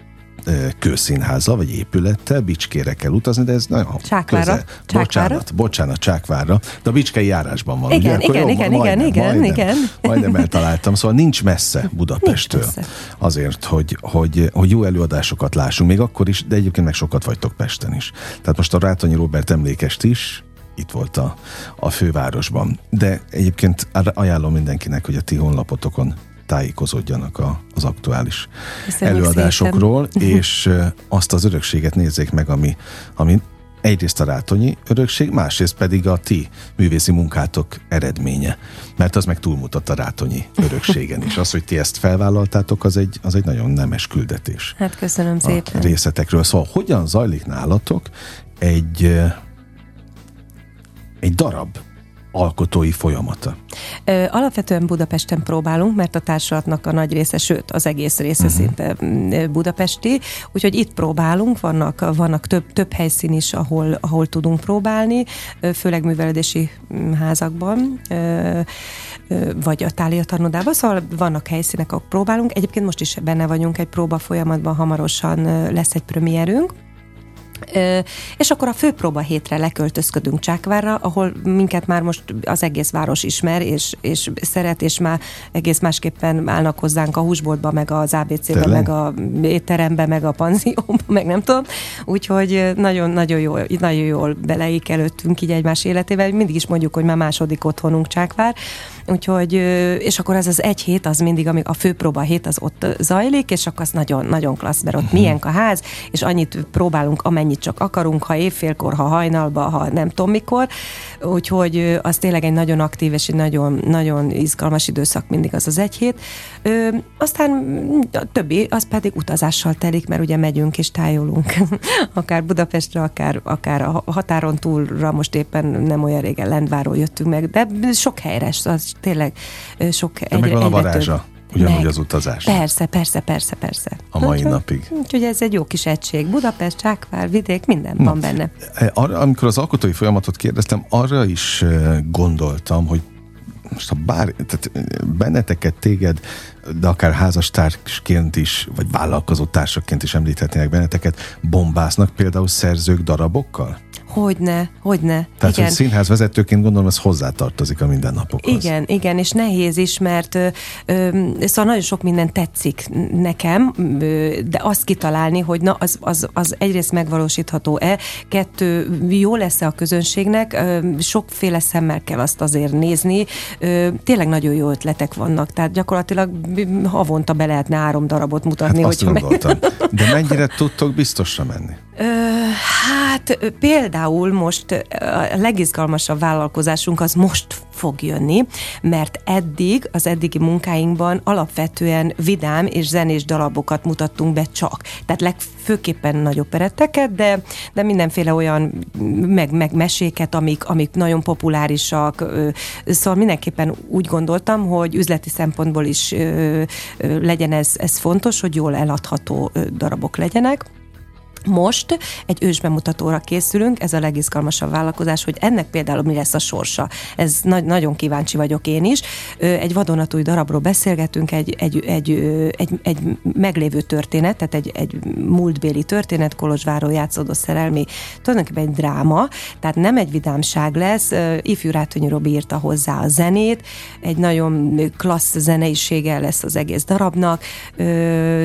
kőszínháza, vagy épülettel, Bicskére kell utazni, de ez nagyon Csákvára. Közel. Csákvára. Bocsánat, bocsánat, Csákvára. De a Bicskei járásban van. Igen, ugye? igen, jó, igen, majdnem, igen, igen, majdnem, igen. Majdnem eltaláltam, szóval nincs messze Budapesttől. Nincs messze. Azért, hogy, hogy, hogy jó előadásokat lássunk, még akkor is, de egyébként meg sokat vagytok Pesten is. Tehát most a Rátonyi Robert emlékest is, itt volt a, a fővárosban. De egyébként ajánlom mindenkinek, hogy a ti honlapotokon tájékozódjanak a, az aktuális Köszönjük előadásokról, szépen. és azt az örökséget nézzék meg, ami, ami egyrészt a Rátonyi örökség, másrészt pedig a ti művészi munkátok eredménye. Mert az meg túlmutat a Rátonyi örökségen is. Az, hogy ti ezt felvállaltátok, az egy, az egy nagyon nemes küldetés. Hát köszönöm szépen. A részletekről. Szóval hogyan zajlik nálatok egy, egy darab alkotói folyamata? Ö, alapvetően Budapesten próbálunk, mert a társulatnak a nagy része, sőt az egész része uh-huh. szinte budapesti, úgyhogy itt próbálunk, vannak, vannak több, több helyszín is, ahol, ahol tudunk próbálni, főleg művelődési házakban, vagy a tália tanodában, szóval vannak helyszínek, ahol próbálunk. Egyébként most is benne vagyunk egy próba folyamatban, hamarosan lesz egy premierünk, és akkor a főpróba hétre leköltözködünk Csákvárra, ahol minket már most az egész város ismer, és, és szeret, és már egész másképpen állnak hozzánk a húsboltba, meg az ABC-be, meg a étterembe, meg a panzióba, meg nem tudom. Úgyhogy nagyon, nagyon jól, nagyon jól előttünk így egymás életével. Mindig is mondjuk, hogy már második otthonunk Csákvár. Úgyhogy, és akkor ez az egy hét, az mindig, amíg a főpróba hét az ott zajlik, és akkor az nagyon, nagyon klassz, mert ott uh-huh. milyen a ház, és annyit próbálunk, amennyit csak akarunk, ha évfélkor, ha hajnalba, ha nem tudom mikor. Úgyhogy az tényleg egy nagyon aktív és egy nagyon, nagyon izgalmas időszak mindig az az egy hét. Ö, aztán a többi, az pedig utazással telik, mert ugye megyünk és tájolunk. akár Budapestre, akár, akár a határon túlra, most éppen nem olyan régen Lendváról jöttünk meg, de sok helyre, az tényleg sok de egy, megvan a varázsa. Több. Ugyanúgy meg. az utazás. Persze, persze, persze, persze. A mai úgyhogy, napig. Úgyhogy ez egy jó kis egység. Budapest, Csákvár, vidék, minden Na, van benne. E, arra, amikor az alkotói folyamatot kérdeztem, arra is e, gondoltam, hogy most ha bár, tehát e, benneteket, téged, de akár házastársként is, vagy vállalkozó társaként is említhetnének benneteket, bombáznak például szerzők darabokkal? Hogyne, hogyne. Tehát, igen. hogy színház vezetőként gondolom, ez hozzátartozik a mindennapokhoz. Igen, igen, és nehéz is, mert ö, ö, szóval nagyon sok minden tetszik nekem, ö, de azt kitalálni, hogy na, az, az, az egyrészt megvalósítható-e, kettő, jó lesz-e a közönségnek, ö, sokféle szemmel kell azt azért nézni, ö, tényleg nagyon jó ötletek vannak, tehát gyakorlatilag havonta be lehetne három darabot mutatni. Hát azt gondoltam. Meg... De mennyire tudtok biztosra menni? Hát például most a legizgalmasabb vállalkozásunk az most fog jönni, mert eddig, az eddigi munkáinkban alapvetően vidám és zenés darabokat mutattunk be csak. Tehát legfőképpen nagyobb peretteket, de, de mindenféle olyan meg, meg meséket, amik, amik nagyon populárisak. Szóval mindenképpen úgy gondoltam, hogy üzleti szempontból is legyen ez, ez fontos, hogy jól eladható darabok legyenek. Most egy ősbemutatóra készülünk, ez a legizgalmasabb vállalkozás, hogy ennek például mi lesz a sorsa. Ez nagy, nagyon kíváncsi vagyok én is. Egy vadonatúj darabról beszélgetünk, egy, egy, egy, egy, egy meglévő történet, tehát egy, egy múltbéli történet, Kolozsváron játszódó szerelmi, tulajdonképpen egy dráma, tehát nem egy vidámság lesz. Ifjú Rátonyi Robi írta hozzá a zenét, egy nagyon klassz zeneisége lesz az egész darabnak.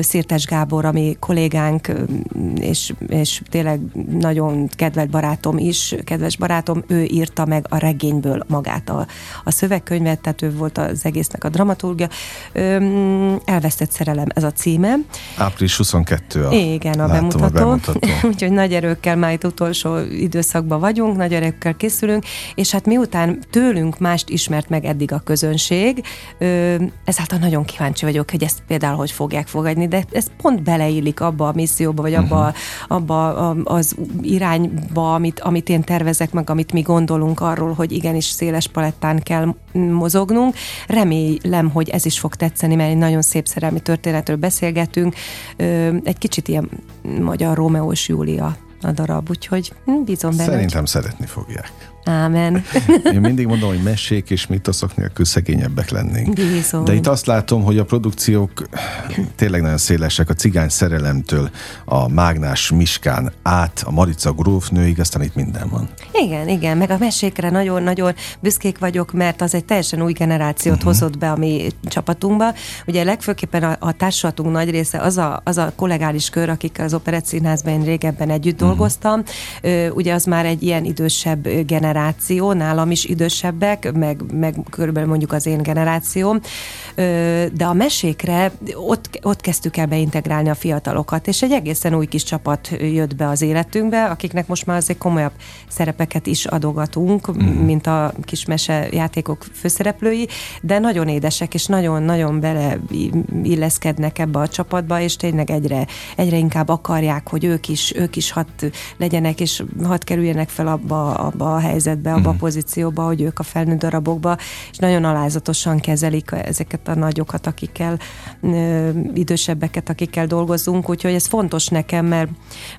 Szirtes Gábor, ami kollégánk, és és, tényleg nagyon kedvelt barátom is, kedves barátom, ő írta meg a regényből magát a, a szövegkönyvet, tehát ő volt az egésznek a dramaturgia. Elvesztett szerelem ez a címe. Április 22 a Igen, a bemutató. A bemutató. Úgyhogy nagy erőkkel már itt utolsó időszakban vagyunk, nagy erőkkel készülünk, és hát miután tőlünk mást ismert meg eddig a közönség, ezáltal nagyon kíváncsi vagyok, hogy ezt például hogy fogják fogadni, de ez pont beleillik abba a misszióba, vagy abba uh-huh abba az irányba, amit, amit én tervezek, meg amit mi gondolunk arról, hogy igenis széles palettán kell mozognunk. Remélem, hogy ez is fog tetszeni, mert egy nagyon szép szerelmi történetről beszélgetünk. Egy kicsit ilyen magyar Rómeó és Júlia a darab, úgyhogy bízom benne. Szerintem szeretni fogják. Ámen. Én mindig mondom, hogy mesék és mitoszok nélkül szegényebbek lennénk. Bízom. De itt azt látom, hogy a produkciók tényleg nagyon szélesek, a cigány szerelemtől a mágnás Miskán át, a Marica grófnőig, aztán itt minden van. Igen, igen, meg a mesékre nagyon-nagyon büszkék vagyok, mert az egy teljesen új generációt uh-huh. hozott be a mi csapatunkba. Ugye legfőképpen a, a társulatunk nagy része az a, az a kollégális kör, akik az Operett Színházban én régebben együtt uh-huh. dolgoztam. Ugye az már egy ilyen idősebb generáció, generáció, nálam is idősebbek, meg, meg körülbelül mondjuk az én generációm, de a mesékre ott, ott kezdtük el beintegrálni a fiatalokat, és egy egészen új kis csapat jött be az életünkbe, akiknek most már azért komolyabb szerepeket is adogatunk, mm. mint a kis mese játékok főszereplői, de nagyon édesek, és nagyon-nagyon bele illeszkednek ebbe a csapatba, és tényleg egyre, egyre inkább akarják, hogy ők is, ők is hat legyenek, és hat kerüljenek fel abba, abba a helyzetbe, helyzetbe, abba a mhm. pozícióba, hogy ők a felnőtt darabokba, és nagyon alázatosan kezelik ezeket a nagyokat, akikkel, ö, idősebbeket, akikkel dolgozunk, úgyhogy ez fontos nekem, mert,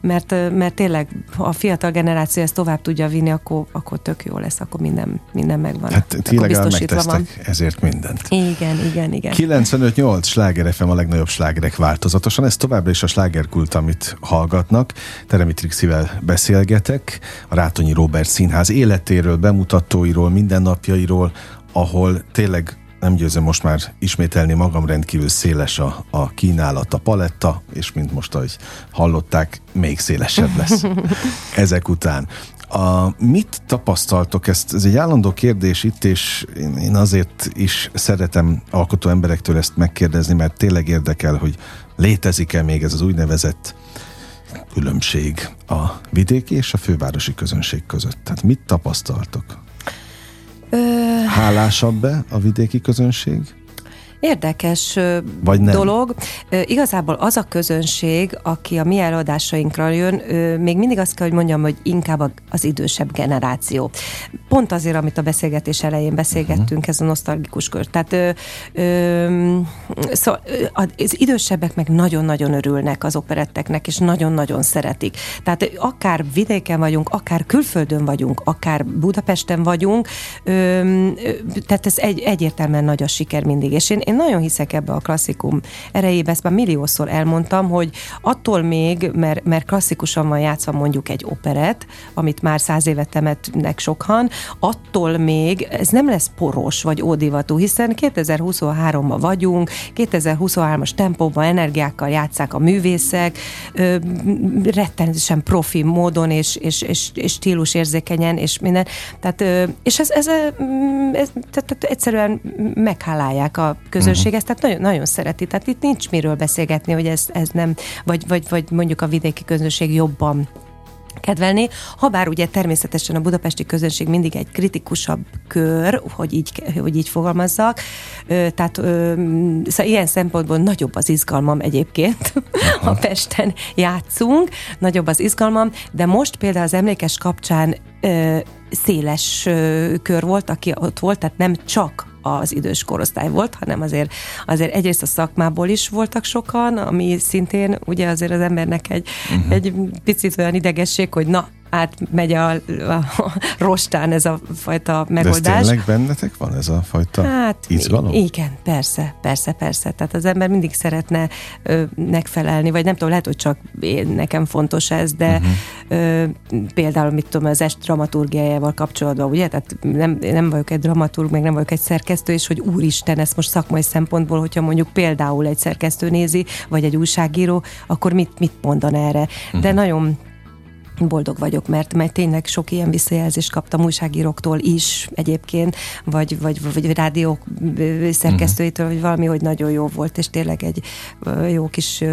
mert, mert tényleg a fiatal generáció ezt tovább tudja vinni, akkor, akkor tök jó lesz, akkor minden, minden megvan. Hát ti legalább van. ezért mindent. Igen, igen, igen. 95-8 sláger FM a legnagyobb slágerek változatosan, ez továbbra is a slágerkult, amit hallgatnak. Teremi Trixivel beszélgetek, a Rátonyi Robert Színház életéről, bemutatóiról, mindennapjairól, ahol tényleg nem győzöm most már ismételni magam, rendkívül széles a, a kínálat, a paletta, és mint most, ahogy hallották, még szélesebb lesz ezek után. A, mit tapasztaltok? Ezt, ez egy állandó kérdés itt, és én, én azért is szeretem alkotó emberektől ezt megkérdezni, mert tényleg érdekel, hogy létezik-e még ez az úgynevezett különbség a vidéki és a fővárosi közönség között? Tehát mit tapasztaltok? Ö... Hálásabb-e a vidéki közönség? Érdekes Vagy nem. dolog. Igazából az a közönség, aki a mi előadásainkra jön, még mindig azt kell, hogy mondjam, hogy inkább az idősebb generáció. Pont azért, amit a beszélgetés elején beszélgettünk, uh-huh. ez a nosztalgikus kör. Tehát ö, ö, szóval, az idősebbek meg nagyon-nagyon örülnek az operetteknek, és nagyon-nagyon szeretik. Tehát akár vidéken vagyunk, akár külföldön vagyunk, akár Budapesten vagyunk, ö, tehát ez egy, egyértelműen nagy a siker mindig. És én, én nagyon hiszek ebbe a klasszikum erejébe, ezt már milliószor elmondtam, hogy attól még, mert, mert klasszikusan van játszva mondjuk egy operet, amit már száz évet temetnek sokan, attól még ez nem lesz poros vagy ódivatú, hiszen 2023-ban vagyunk, 2023-as tempóban energiákkal játszák a művészek, ö, rettenetesen profi módon és, és, és, és stílus érzékenyen, és minden. Tehát, ö, és ez, ez, ez, ez tehát egyszerűen meghálálják a közönség ezt tehát nagyon, nagyon szereti. Tehát itt nincs miről beszélgetni, hogy ez, ez nem, vagy, vagy, vagy mondjuk a vidéki közönség jobban kedvelni, habár ugye természetesen a budapesti közönség mindig egy kritikusabb kör, hogy így, hogy így fogalmazzak, tehát szóval ilyen szempontból nagyobb az izgalmam egyébként, ha Pesten játszunk, nagyobb az izgalmam, de most például az emlékes kapcsán széles kör volt, aki ott volt, tehát nem csak az idős korosztály volt, hanem azért, azért egyrészt a szakmából is voltak sokan, ami szintén ugye azért az embernek egy, uh-huh. egy picit olyan idegesség, hogy na, átmegy a, a rostán ez a fajta megoldás. De ez tényleg bennetek van ez a fajta hát, izgalom? Igen, persze, persze, persze. Tehát az ember mindig szeretne ö, megfelelni, vagy nem tudom, lehet, hogy csak én, nekem fontos ez, de uh-huh. ö, például, mit tudom, az est dramaturgiájával kapcsolatban, ugye? Tehát nem, nem vagyok egy dramaturg, meg nem vagyok egy szerkesztő, és hogy úristen, ezt most szakmai szempontból, hogyha mondjuk például egy szerkesztő nézi, vagy egy újságíró, akkor mit, mit mondan erre? Uh-huh. De mhm. nagyon boldog vagyok, mert, mert tényleg sok ilyen visszajelzést kaptam újságíróktól is egyébként, vagy, vagy, vagy rádiók szerkesztőitől, vagy valami, hogy nagyon jó volt, és tényleg egy jó kis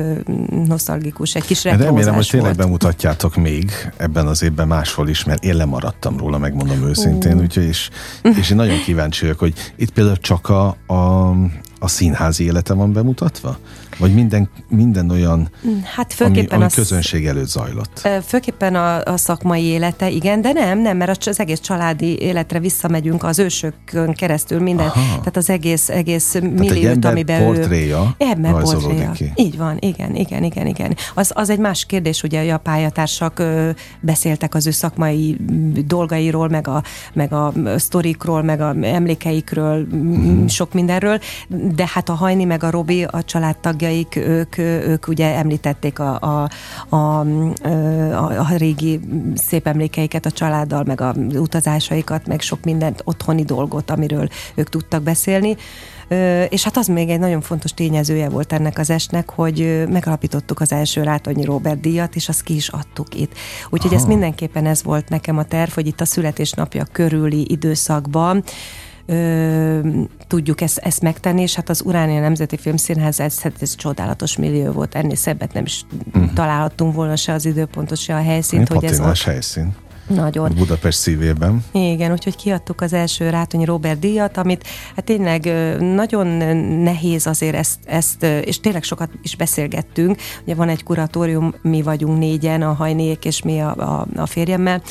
nosztalgikus, egy kis retrózás Remélem, hogy tényleg volt. bemutatjátok még ebben az évben máshol is, mert én lemaradtam róla, megmondom őszintén, uh. úgyhogy és, és én nagyon kíváncsi vagyok, hogy itt például csak a, a, a színházi élete van bemutatva? Vagy minden, minden olyan, hát főképpen ami, ami közönség előtt zajlott? Főképpen a, a szakmai élete, igen, de nem, nem, mert az egész családi életre visszamegyünk az ősökön keresztül, minden, Aha. tehát az egész, egész milliót, amiben portréja ő... Ember portréja. Ki. Így van, igen, igen, igen, igen. Az, az egy más kérdés, ugye, hogy a pályatársak ö, beszéltek az ő szakmai dolgairól, meg a, meg a sztorikról, meg a emlékeikről, mm. sok mindenről, de hát a Hajni meg a Robi, a családtagjaik, ők, ők ugye említették a, a, a, a, a régi szép emlékeiket a családdal, meg a utazásaikat, meg sok mindent, otthoni dolgot, amiről ők tudtak beszélni. És hát az még egy nagyon fontos tényezője volt ennek az esnek, hogy megalapítottuk az első Rátonyi Robert díjat, és azt ki is adtuk itt. Úgyhogy Aha. ez mindenképpen ez volt nekem a terv, hogy itt a születésnapja körüli időszakban ö, tudjuk ezt, ezt megtenni, és hát az Uránia Nemzeti Filmszínház ez, hát ez csodálatos millió volt, ennél szebbet nem is uh-huh. találhattunk volna se az időpontot, se a helyszínt. Hogy ez ott... helyszín. Nagyon. Budapest szívében. Igen, úgyhogy kiadtuk az első Rátonyi Robert díjat, amit hát tényleg nagyon nehéz azért ezt, ezt, és tényleg sokat is beszélgettünk. Ugye van egy kuratórium, mi vagyunk négyen, a hajnék és mi a, a, a férjemmel,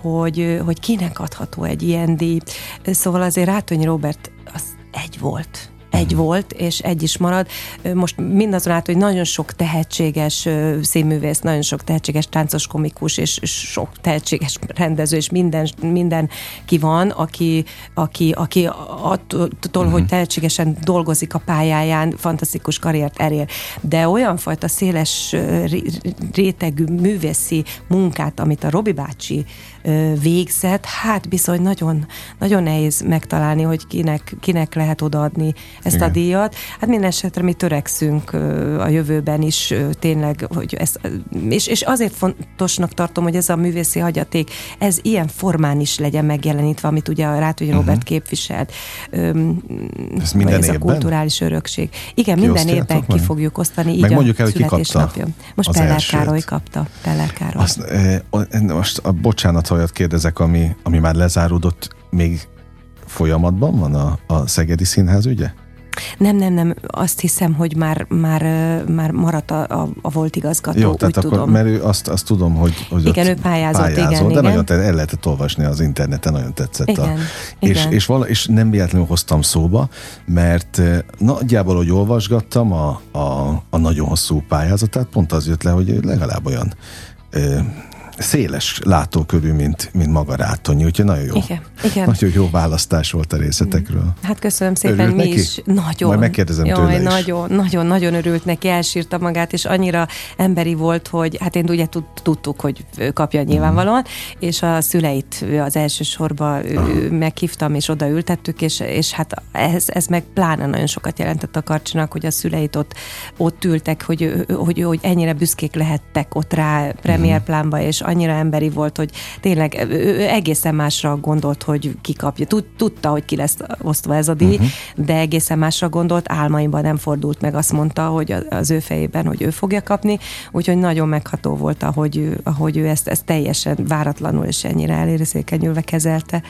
hogy, hogy kinek adható egy ilyen díj. Szóval azért Rátonyi Robert az egy volt egy volt, és egy is marad. Most mindazonáltal, hogy nagyon sok tehetséges színművész, nagyon sok tehetséges táncos komikus, és sok tehetséges rendező, és minden, minden ki van, aki, aki, aki attól, uh-huh. hogy tehetségesen dolgozik a pályáján, fantasztikus karriert elér. De olyan fajta széles rétegű művészi munkát, amit a Robi bácsi végzett, hát bizony nagyon, nagyon nehéz megtalálni, hogy kinek, kinek lehet odaadni ezt Igen. a díjat. Hát minden esetre mi törekszünk a jövőben is tényleg, hogy ez, és, és azért fontosnak tartom, hogy ez a művészi hagyaték, ez ilyen formán is legyen megjelenítve, amit ugye a Rátói uh-huh. Robert képviselt. Ez minden ez évben? a kulturális örökség. Igen, minden évben meg? ki fogjuk osztani, így meg mondjuk el, hogy ki kapta Most Peller Károly kapta. Peller Károly. Azt, eh, most a bocsánat, olyat kérdezek, ami, ami már lezáródott, még folyamatban van a, a Szegedi Színház ügye? Nem, nem, nem. Azt hiszem, hogy már, már, már maradt a, a, a volt igazgató, Jó, tehát akkor, tudom. mert ő azt, azt tudom, hogy, hogy igen, ő pályázott, pályázott igen, de igen. nagyon el lehetett olvasni az interneten, nagyon tetszett. Igen, a, igen. És, és, vala, és nem véletlenül hoztam szóba, mert nagyjából, hogy olvasgattam a, a, a nagyon hosszú pályázatát, pont az jött le, hogy legalább olyan széles látókörű, mint, mint maga Rátonyi, úgyhogy nagyon jó. Igen, igen. Nagyon jó választás volt a részletekről. Hát köszönöm szépen, örült mi neki? is. Nagyon. Majd megkérdezem Jaj, tőle is. Nagyon, nagyon, nagyon örült neki, elsírta magát, és annyira emberi volt, hogy hát én ugye tudtuk, hogy kapja nyilvánvalóan, mm. és a szüleit az elsősorban uh. meghívtam, és odaültettük, és, és hát ez, ez meg pláne nagyon sokat jelentett a Karcsinak, hogy a szüleit ott, ott ültek, hogy, hogy, hogy ennyire büszkék lehettek ott rá premierplánba, és annyira emberi volt, hogy tényleg ő egészen másra gondolt, hogy ki kapja. Tudta, hogy ki lesz osztva ez a díj, uh-huh. de egészen másra gondolt, álmaimban nem fordult meg, azt mondta, hogy az ő fejében, hogy ő fogja kapni, úgyhogy nagyon megható volt, ahogy, ahogy ő ezt, ezt teljesen váratlanul és ennyire elérzékenyülve kezelte.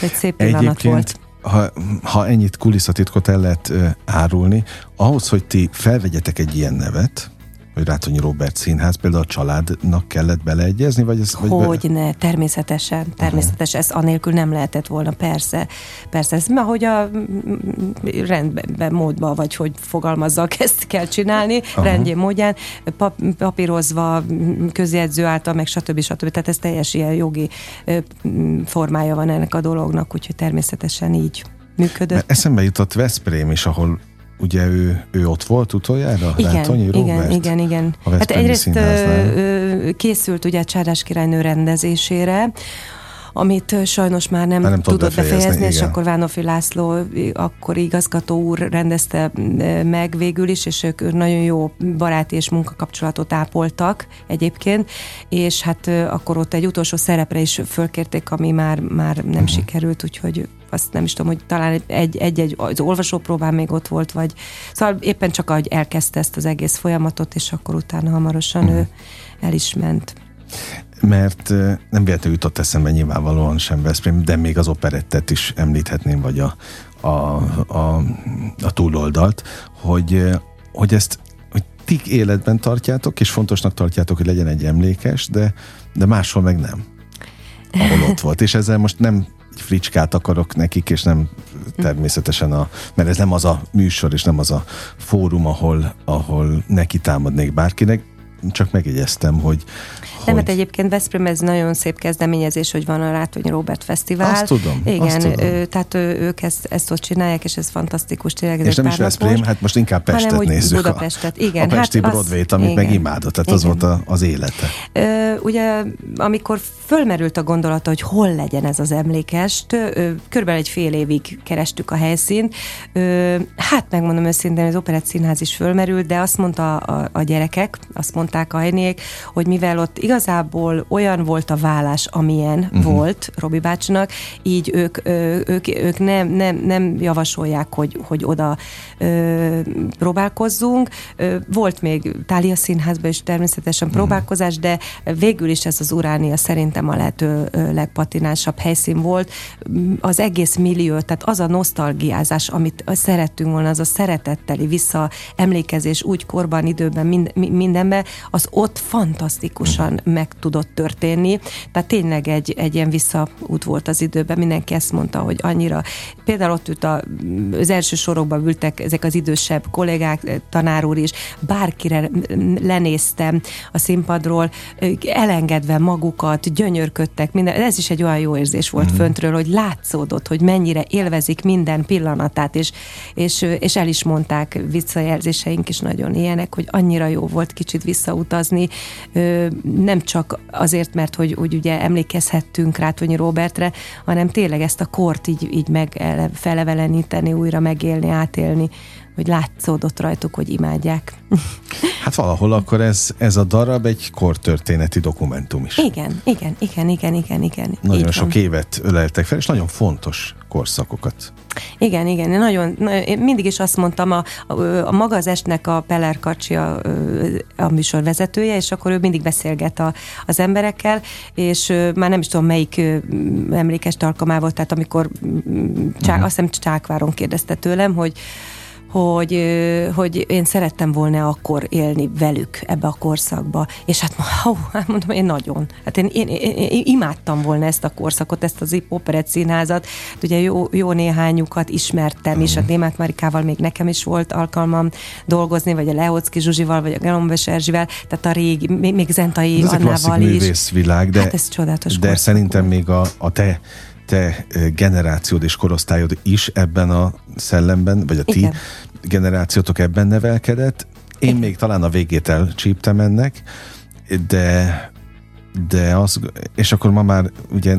Egy szép pillanat Egyébként volt ha, ha ennyit kulisszatitkot el lehet árulni, ahhoz, hogy ti felvegyetek egy ilyen nevet, hogy Rátonyi Robert Színház például a családnak kellett beleegyezni? Vagy ez, vagy hogy be... ne, természetesen, természetesen, ez anélkül nem lehetett volna, persze, persze, ez ahogy a rendben, módban, vagy hogy fogalmazzak, ezt kell csinálni, Aha. rendjén módján, pap, papírozva, közjegyző által, meg stb. stb. Tehát ez teljes ilyen jogi formája van ennek a dolognak, úgyhogy természetesen így működött. Mert eszembe jutott Veszprém is, ahol ugye ő, ő ott volt utoljára? Igen, Látonyi igen, igen, igen. Hát egyrészt ö, készült ugye Csárás királynő rendezésére, amit sajnos már nem, nem tudott befejezni, befejezni és akkor Vánofi László, akkor igazgató úr rendezte meg végül is, és ők nagyon jó baráti és munkakapcsolatot ápoltak egyébként, és hát akkor ott egy utolsó szerepre is fölkérték, ami már, már nem uh-huh. sikerült, úgyhogy azt nem is tudom, hogy talán egy-egy az olvasópróbán még ott volt, vagy szóval éppen csak ahogy elkezdte ezt az egész folyamatot, és akkor utána hamarosan uh-huh. ő el is ment. Mert nem véletlenül jutott eszembe nyilvánvalóan sem Veszprém, de még az operettet is említhetném, vagy a, a, a, a túloldalt, hogy, hogy ezt ti életben tartjátok, és fontosnak tartjátok, hogy legyen egy emlékes, de, de máshol meg nem. Ahol ott volt. És ezzel most nem fricskát akarok nekik, és nem természetesen a, mert ez nem az a műsor, és nem az a fórum, ahol, ahol neki támadnék bárkinek, csak megjegyeztem, hogy nem, hát egyébként Veszprém ez nagyon szép kezdeményezés, hogy van a Rátonyi Robert Fesztivál. Azt tudom. Igen, azt tudom. Ő, tehát ő, ők ezt, ezt ott csinálják, és ez fantasztikus tényleg. Ez és nem is Veszprém, hát most inkább Pestet hanem, nézzük. Budapestet, igen. A Pesti hát Broadway-t, amit igen. meg imádott, tehát igen. az volt a, az élete. Ö, ugye, amikor fölmerült a gondolata, hogy hol legyen ez az emlékest, körülbelül egy fél évig kerestük a helyszínt. Ö, hát megmondom őszintén, az Operett Színház is fölmerült, de azt mondta a, a gyerekek, azt mondták a helynék, hogy mivel ott igazából olyan volt a vállás, amilyen uh-huh. volt Robi bácsinak, így ők, ők, ők nem, nem, nem javasolják, hogy, hogy oda ö, próbálkozzunk. Volt még Tália Színházban is természetesen uh-huh. próbálkozás, de végül is ez az Uránia szerintem a lehető legpatinánsabb helyszín volt. Az egész millió, tehát az a nosztalgiázás, amit szerettünk volna, az a szeretetteli visszaemlékezés úgy korban, időben, mind, mindenben, az ott fantasztikusan meg tudott történni. Tehát tényleg egy, egy ilyen visszaút volt az időben, mindenki ezt mondta, hogy annyira. Például ott ült a, az első sorokban ültek ezek az idősebb kollégák, tanár úr is, bárkire lenéztem a színpadról, elengedve magukat, gyönyörködtek, minden. Ez is egy olyan jó érzés volt mm. föntről, hogy látszódott, hogy mennyire élvezik minden pillanatát, és, és, és el is mondták, visszajelzéseink is nagyon ilyenek, hogy annyira jó volt kicsit visszautazni, nem csak azért, mert hogy, hogy ugye emlékezhettünk Rátonyi Robertre, hanem tényleg ezt a kort így, így meg feleveleníteni, újra megélni, átélni, hogy látszódott rajtuk, hogy imádják. Hát valahol akkor ez, ez a darab egy kortörténeti dokumentum is. Igen, igen, igen, igen, igen, igen. Nagyon sok van. évet öleltek fel, és nagyon fontos korszakokat. Igen, igen, én nagyon, én mindig is azt mondtam, a, a, a maga az estnek a Peller Kacsi a, a műsor vezetője, és akkor ő mindig beszélget a, az emberekkel, és már nem is tudom melyik emlékes alkalmával, tehát amikor csá, uh-huh. azt hiszem Csákváron kérdezte tőlem, hogy hogy, hogy én szerettem volna akkor élni velük ebbe a korszakba, és hát, hú, hát mondom, én nagyon. Hát én, én, én, én imádtam volna ezt a korszakot, ezt az operett színházat, hát ugye jó, jó néhányukat ismertem, és a hát Német Marikával még nekem is volt alkalmam dolgozni, vagy a Leocki Zsuzsival, vagy a Galombe Erzsivel, tehát a régi, még, még Zentai ez Annával is. művészvilág, de, hát ez csodálatos de szerintem volt. még a, a te te generációd és korosztályod is ebben a szellemben, vagy a ti Igen. Generációtok ebben nevelkedett. Én még talán a végét elcsíptem ennek, de de az, és akkor ma már ugye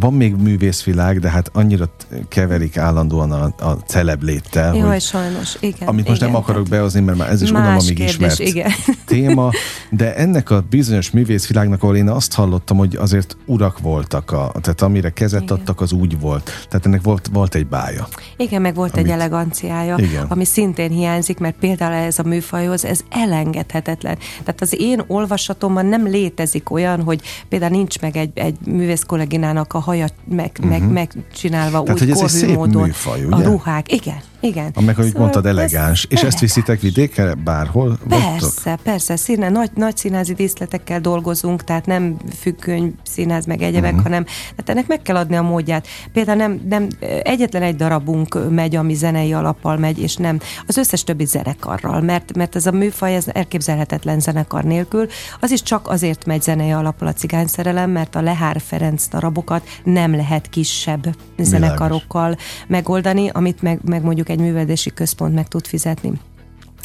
van még művészvilág, de hát annyira keverik állandóan a, a celebléttel. Jó, hogy, sajnos, igen. Amit most igen, nem akarok hát behozni, mert már ez is unalomig ismert igen. téma, de ennek a bizonyos művészvilágnak, ahol én azt hallottam, hogy azért urak voltak, a, tehát amire kezet igen. adtak, az úgy volt. Tehát ennek volt, volt egy bája. Igen, meg volt amit, egy eleganciája, igen. ami szintén hiányzik, mert például ez a műfajhoz, ez elengedhetetlen. Tehát az én olvasatomban nem létezik olyan, hogy például nincs meg egy, egy művész kolléginának a haja meg, uh-huh. meg, megcsinálva Tehát, úgy hogy ez egy szép módon. Műfaj, ugye? A ruhák, igen. Igen. Amelyek, ahogy szóval mondtad, elegáns. És ezt viszitek vidékre bárhol? Persze, vagytok? persze. Színe, nagy, nagy színházi díszletekkel dolgozunk, tehát nem függöny színház meg egyebek, uh-huh. hanem hát ennek meg kell adni a módját. Például nem, nem egyetlen egy darabunk megy, ami zenei alappal megy, és nem az összes többi zenekarral, mert, mert ez a műfaj ez elképzelhetetlen zenekar nélkül. Az is csak azért megy zenei alappal a cigányszerelem, mert a Lehár Ferenc darabokat nem lehet kisebb zenekarokkal megoldani, amit meg, meg mondjuk egy művelési központ meg tud fizetni.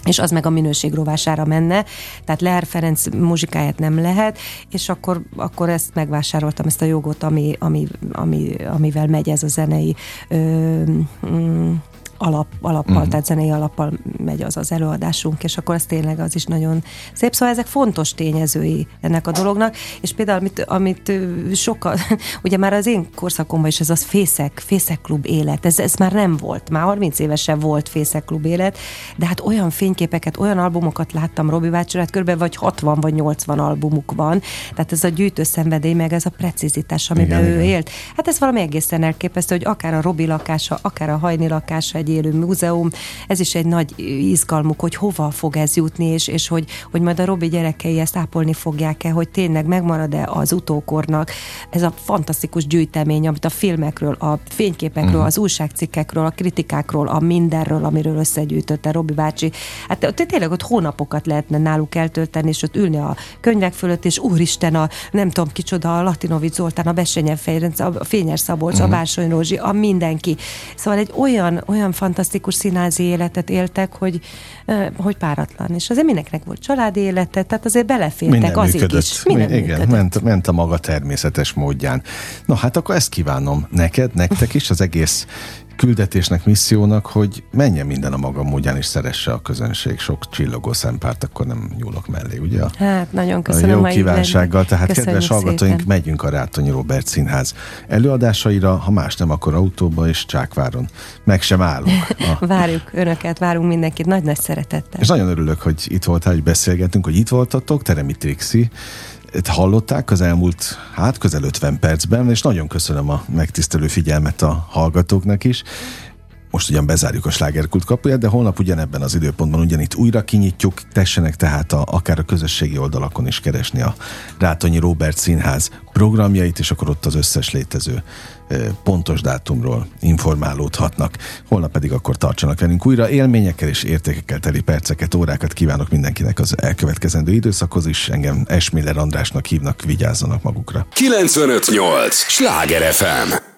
És az meg a minőség rovására menne, tehát Leher Ferenc muzsikáját nem lehet, és akkor, akkor ezt megvásároltam, ezt a jogot, ami, ami, ami, amivel megy ez a zenei ö, mm, alap, alappal, uh-huh. tehát zenei alappal megy az az előadásunk, és akkor ez tényleg az is nagyon szép. Szóval ezek fontos tényezői ennek a dolognak, és például amit, amit sokkal, ugye már az én korszakomban is ez az fészek, fészekklub élet, ez, ez már nem volt, már 30 évesen volt fészekklub élet, de hát olyan fényképeket, olyan albumokat láttam Robi bácsira, hát kb. vagy 60 vagy 80 albumuk van, tehát ez a gyűjtő szenvedély, meg ez a precizitás, amiben igen, ő igen. élt. Hát ez valami egészen elképesztő, hogy akár a Robi lakása, akár a Hajni lakása, egy egy élő múzeum, ez is egy nagy izgalmuk, hogy hova fog ez jutni, és, és hogy, hogy majd a Robi gyerekei ezt ápolni fogják-e, hogy tényleg megmarad-e az utókornak ez a fantasztikus gyűjtemény, amit a filmekről, a fényképekről, uh-huh. az újságcikkekről, a kritikákról, a mindenről, amiről összegyűjtötte Robi bácsi. Hát tényleg ott hónapokat lehetne náluk eltölteni, és ott ülni a könyvek fölött, és úristen, a nem tudom kicsoda, a Latinovic Zoltán, a Besenyen Ferenc, a Fényes Szabolcs, uh-huh. a Bársony mhm. Rózsi, a mindenki. Szóval egy olyan, olyan fantasztikus színházi életet éltek, hogy, hogy páratlan. És azért mindenkinek volt családi élete, tehát azért belefértek Minden azért működött. is. Minden Igen, működött. Ment, ment a maga természetes módján. Na hát akkor ezt kívánom neked, nektek is, az egész küldetésnek, missziónak, hogy menjen minden a maga módján, és szeresse a közönség. Sok csillogó szempárt, akkor nem nyúlok mellé, ugye? Hát, nagyon köszönöm. A jó kívánsággal. Tehát, Köszönjük kedves hallgatóink, szépen. megyünk a Rátonyi Robert Színház előadásaira, ha más nem, akkor autóba és Csákváron. Meg sem állunk. A... Várjuk önöket, várunk mindenkit nagy-nagy szeretettel. És nagyon örülök, hogy itt voltál, hogy beszélgetünk, hogy itt voltatok, Teremi Trixi, hallották az elmúlt, hát közel 50 percben, és nagyon köszönöm a megtisztelő figyelmet a hallgatóknak is. Most ugyan bezárjuk a slágerkult kapuját, de holnap ugyanebben az időpontban ugyanitt újra kinyitjuk, tessenek tehát a, akár a közösségi oldalakon is keresni a Rátonyi Robert Színház programjait, és akkor ott az összes létező pontos dátumról informálódhatnak. Holnap pedig akkor tartsanak velünk újra. Élményekkel és értékekkel teli perceket, órákat kívánok mindenkinek az elkövetkezendő időszakhoz is. Engem Esmiller Andrásnak hívnak, vigyázzanak magukra. 958! Sláger FM!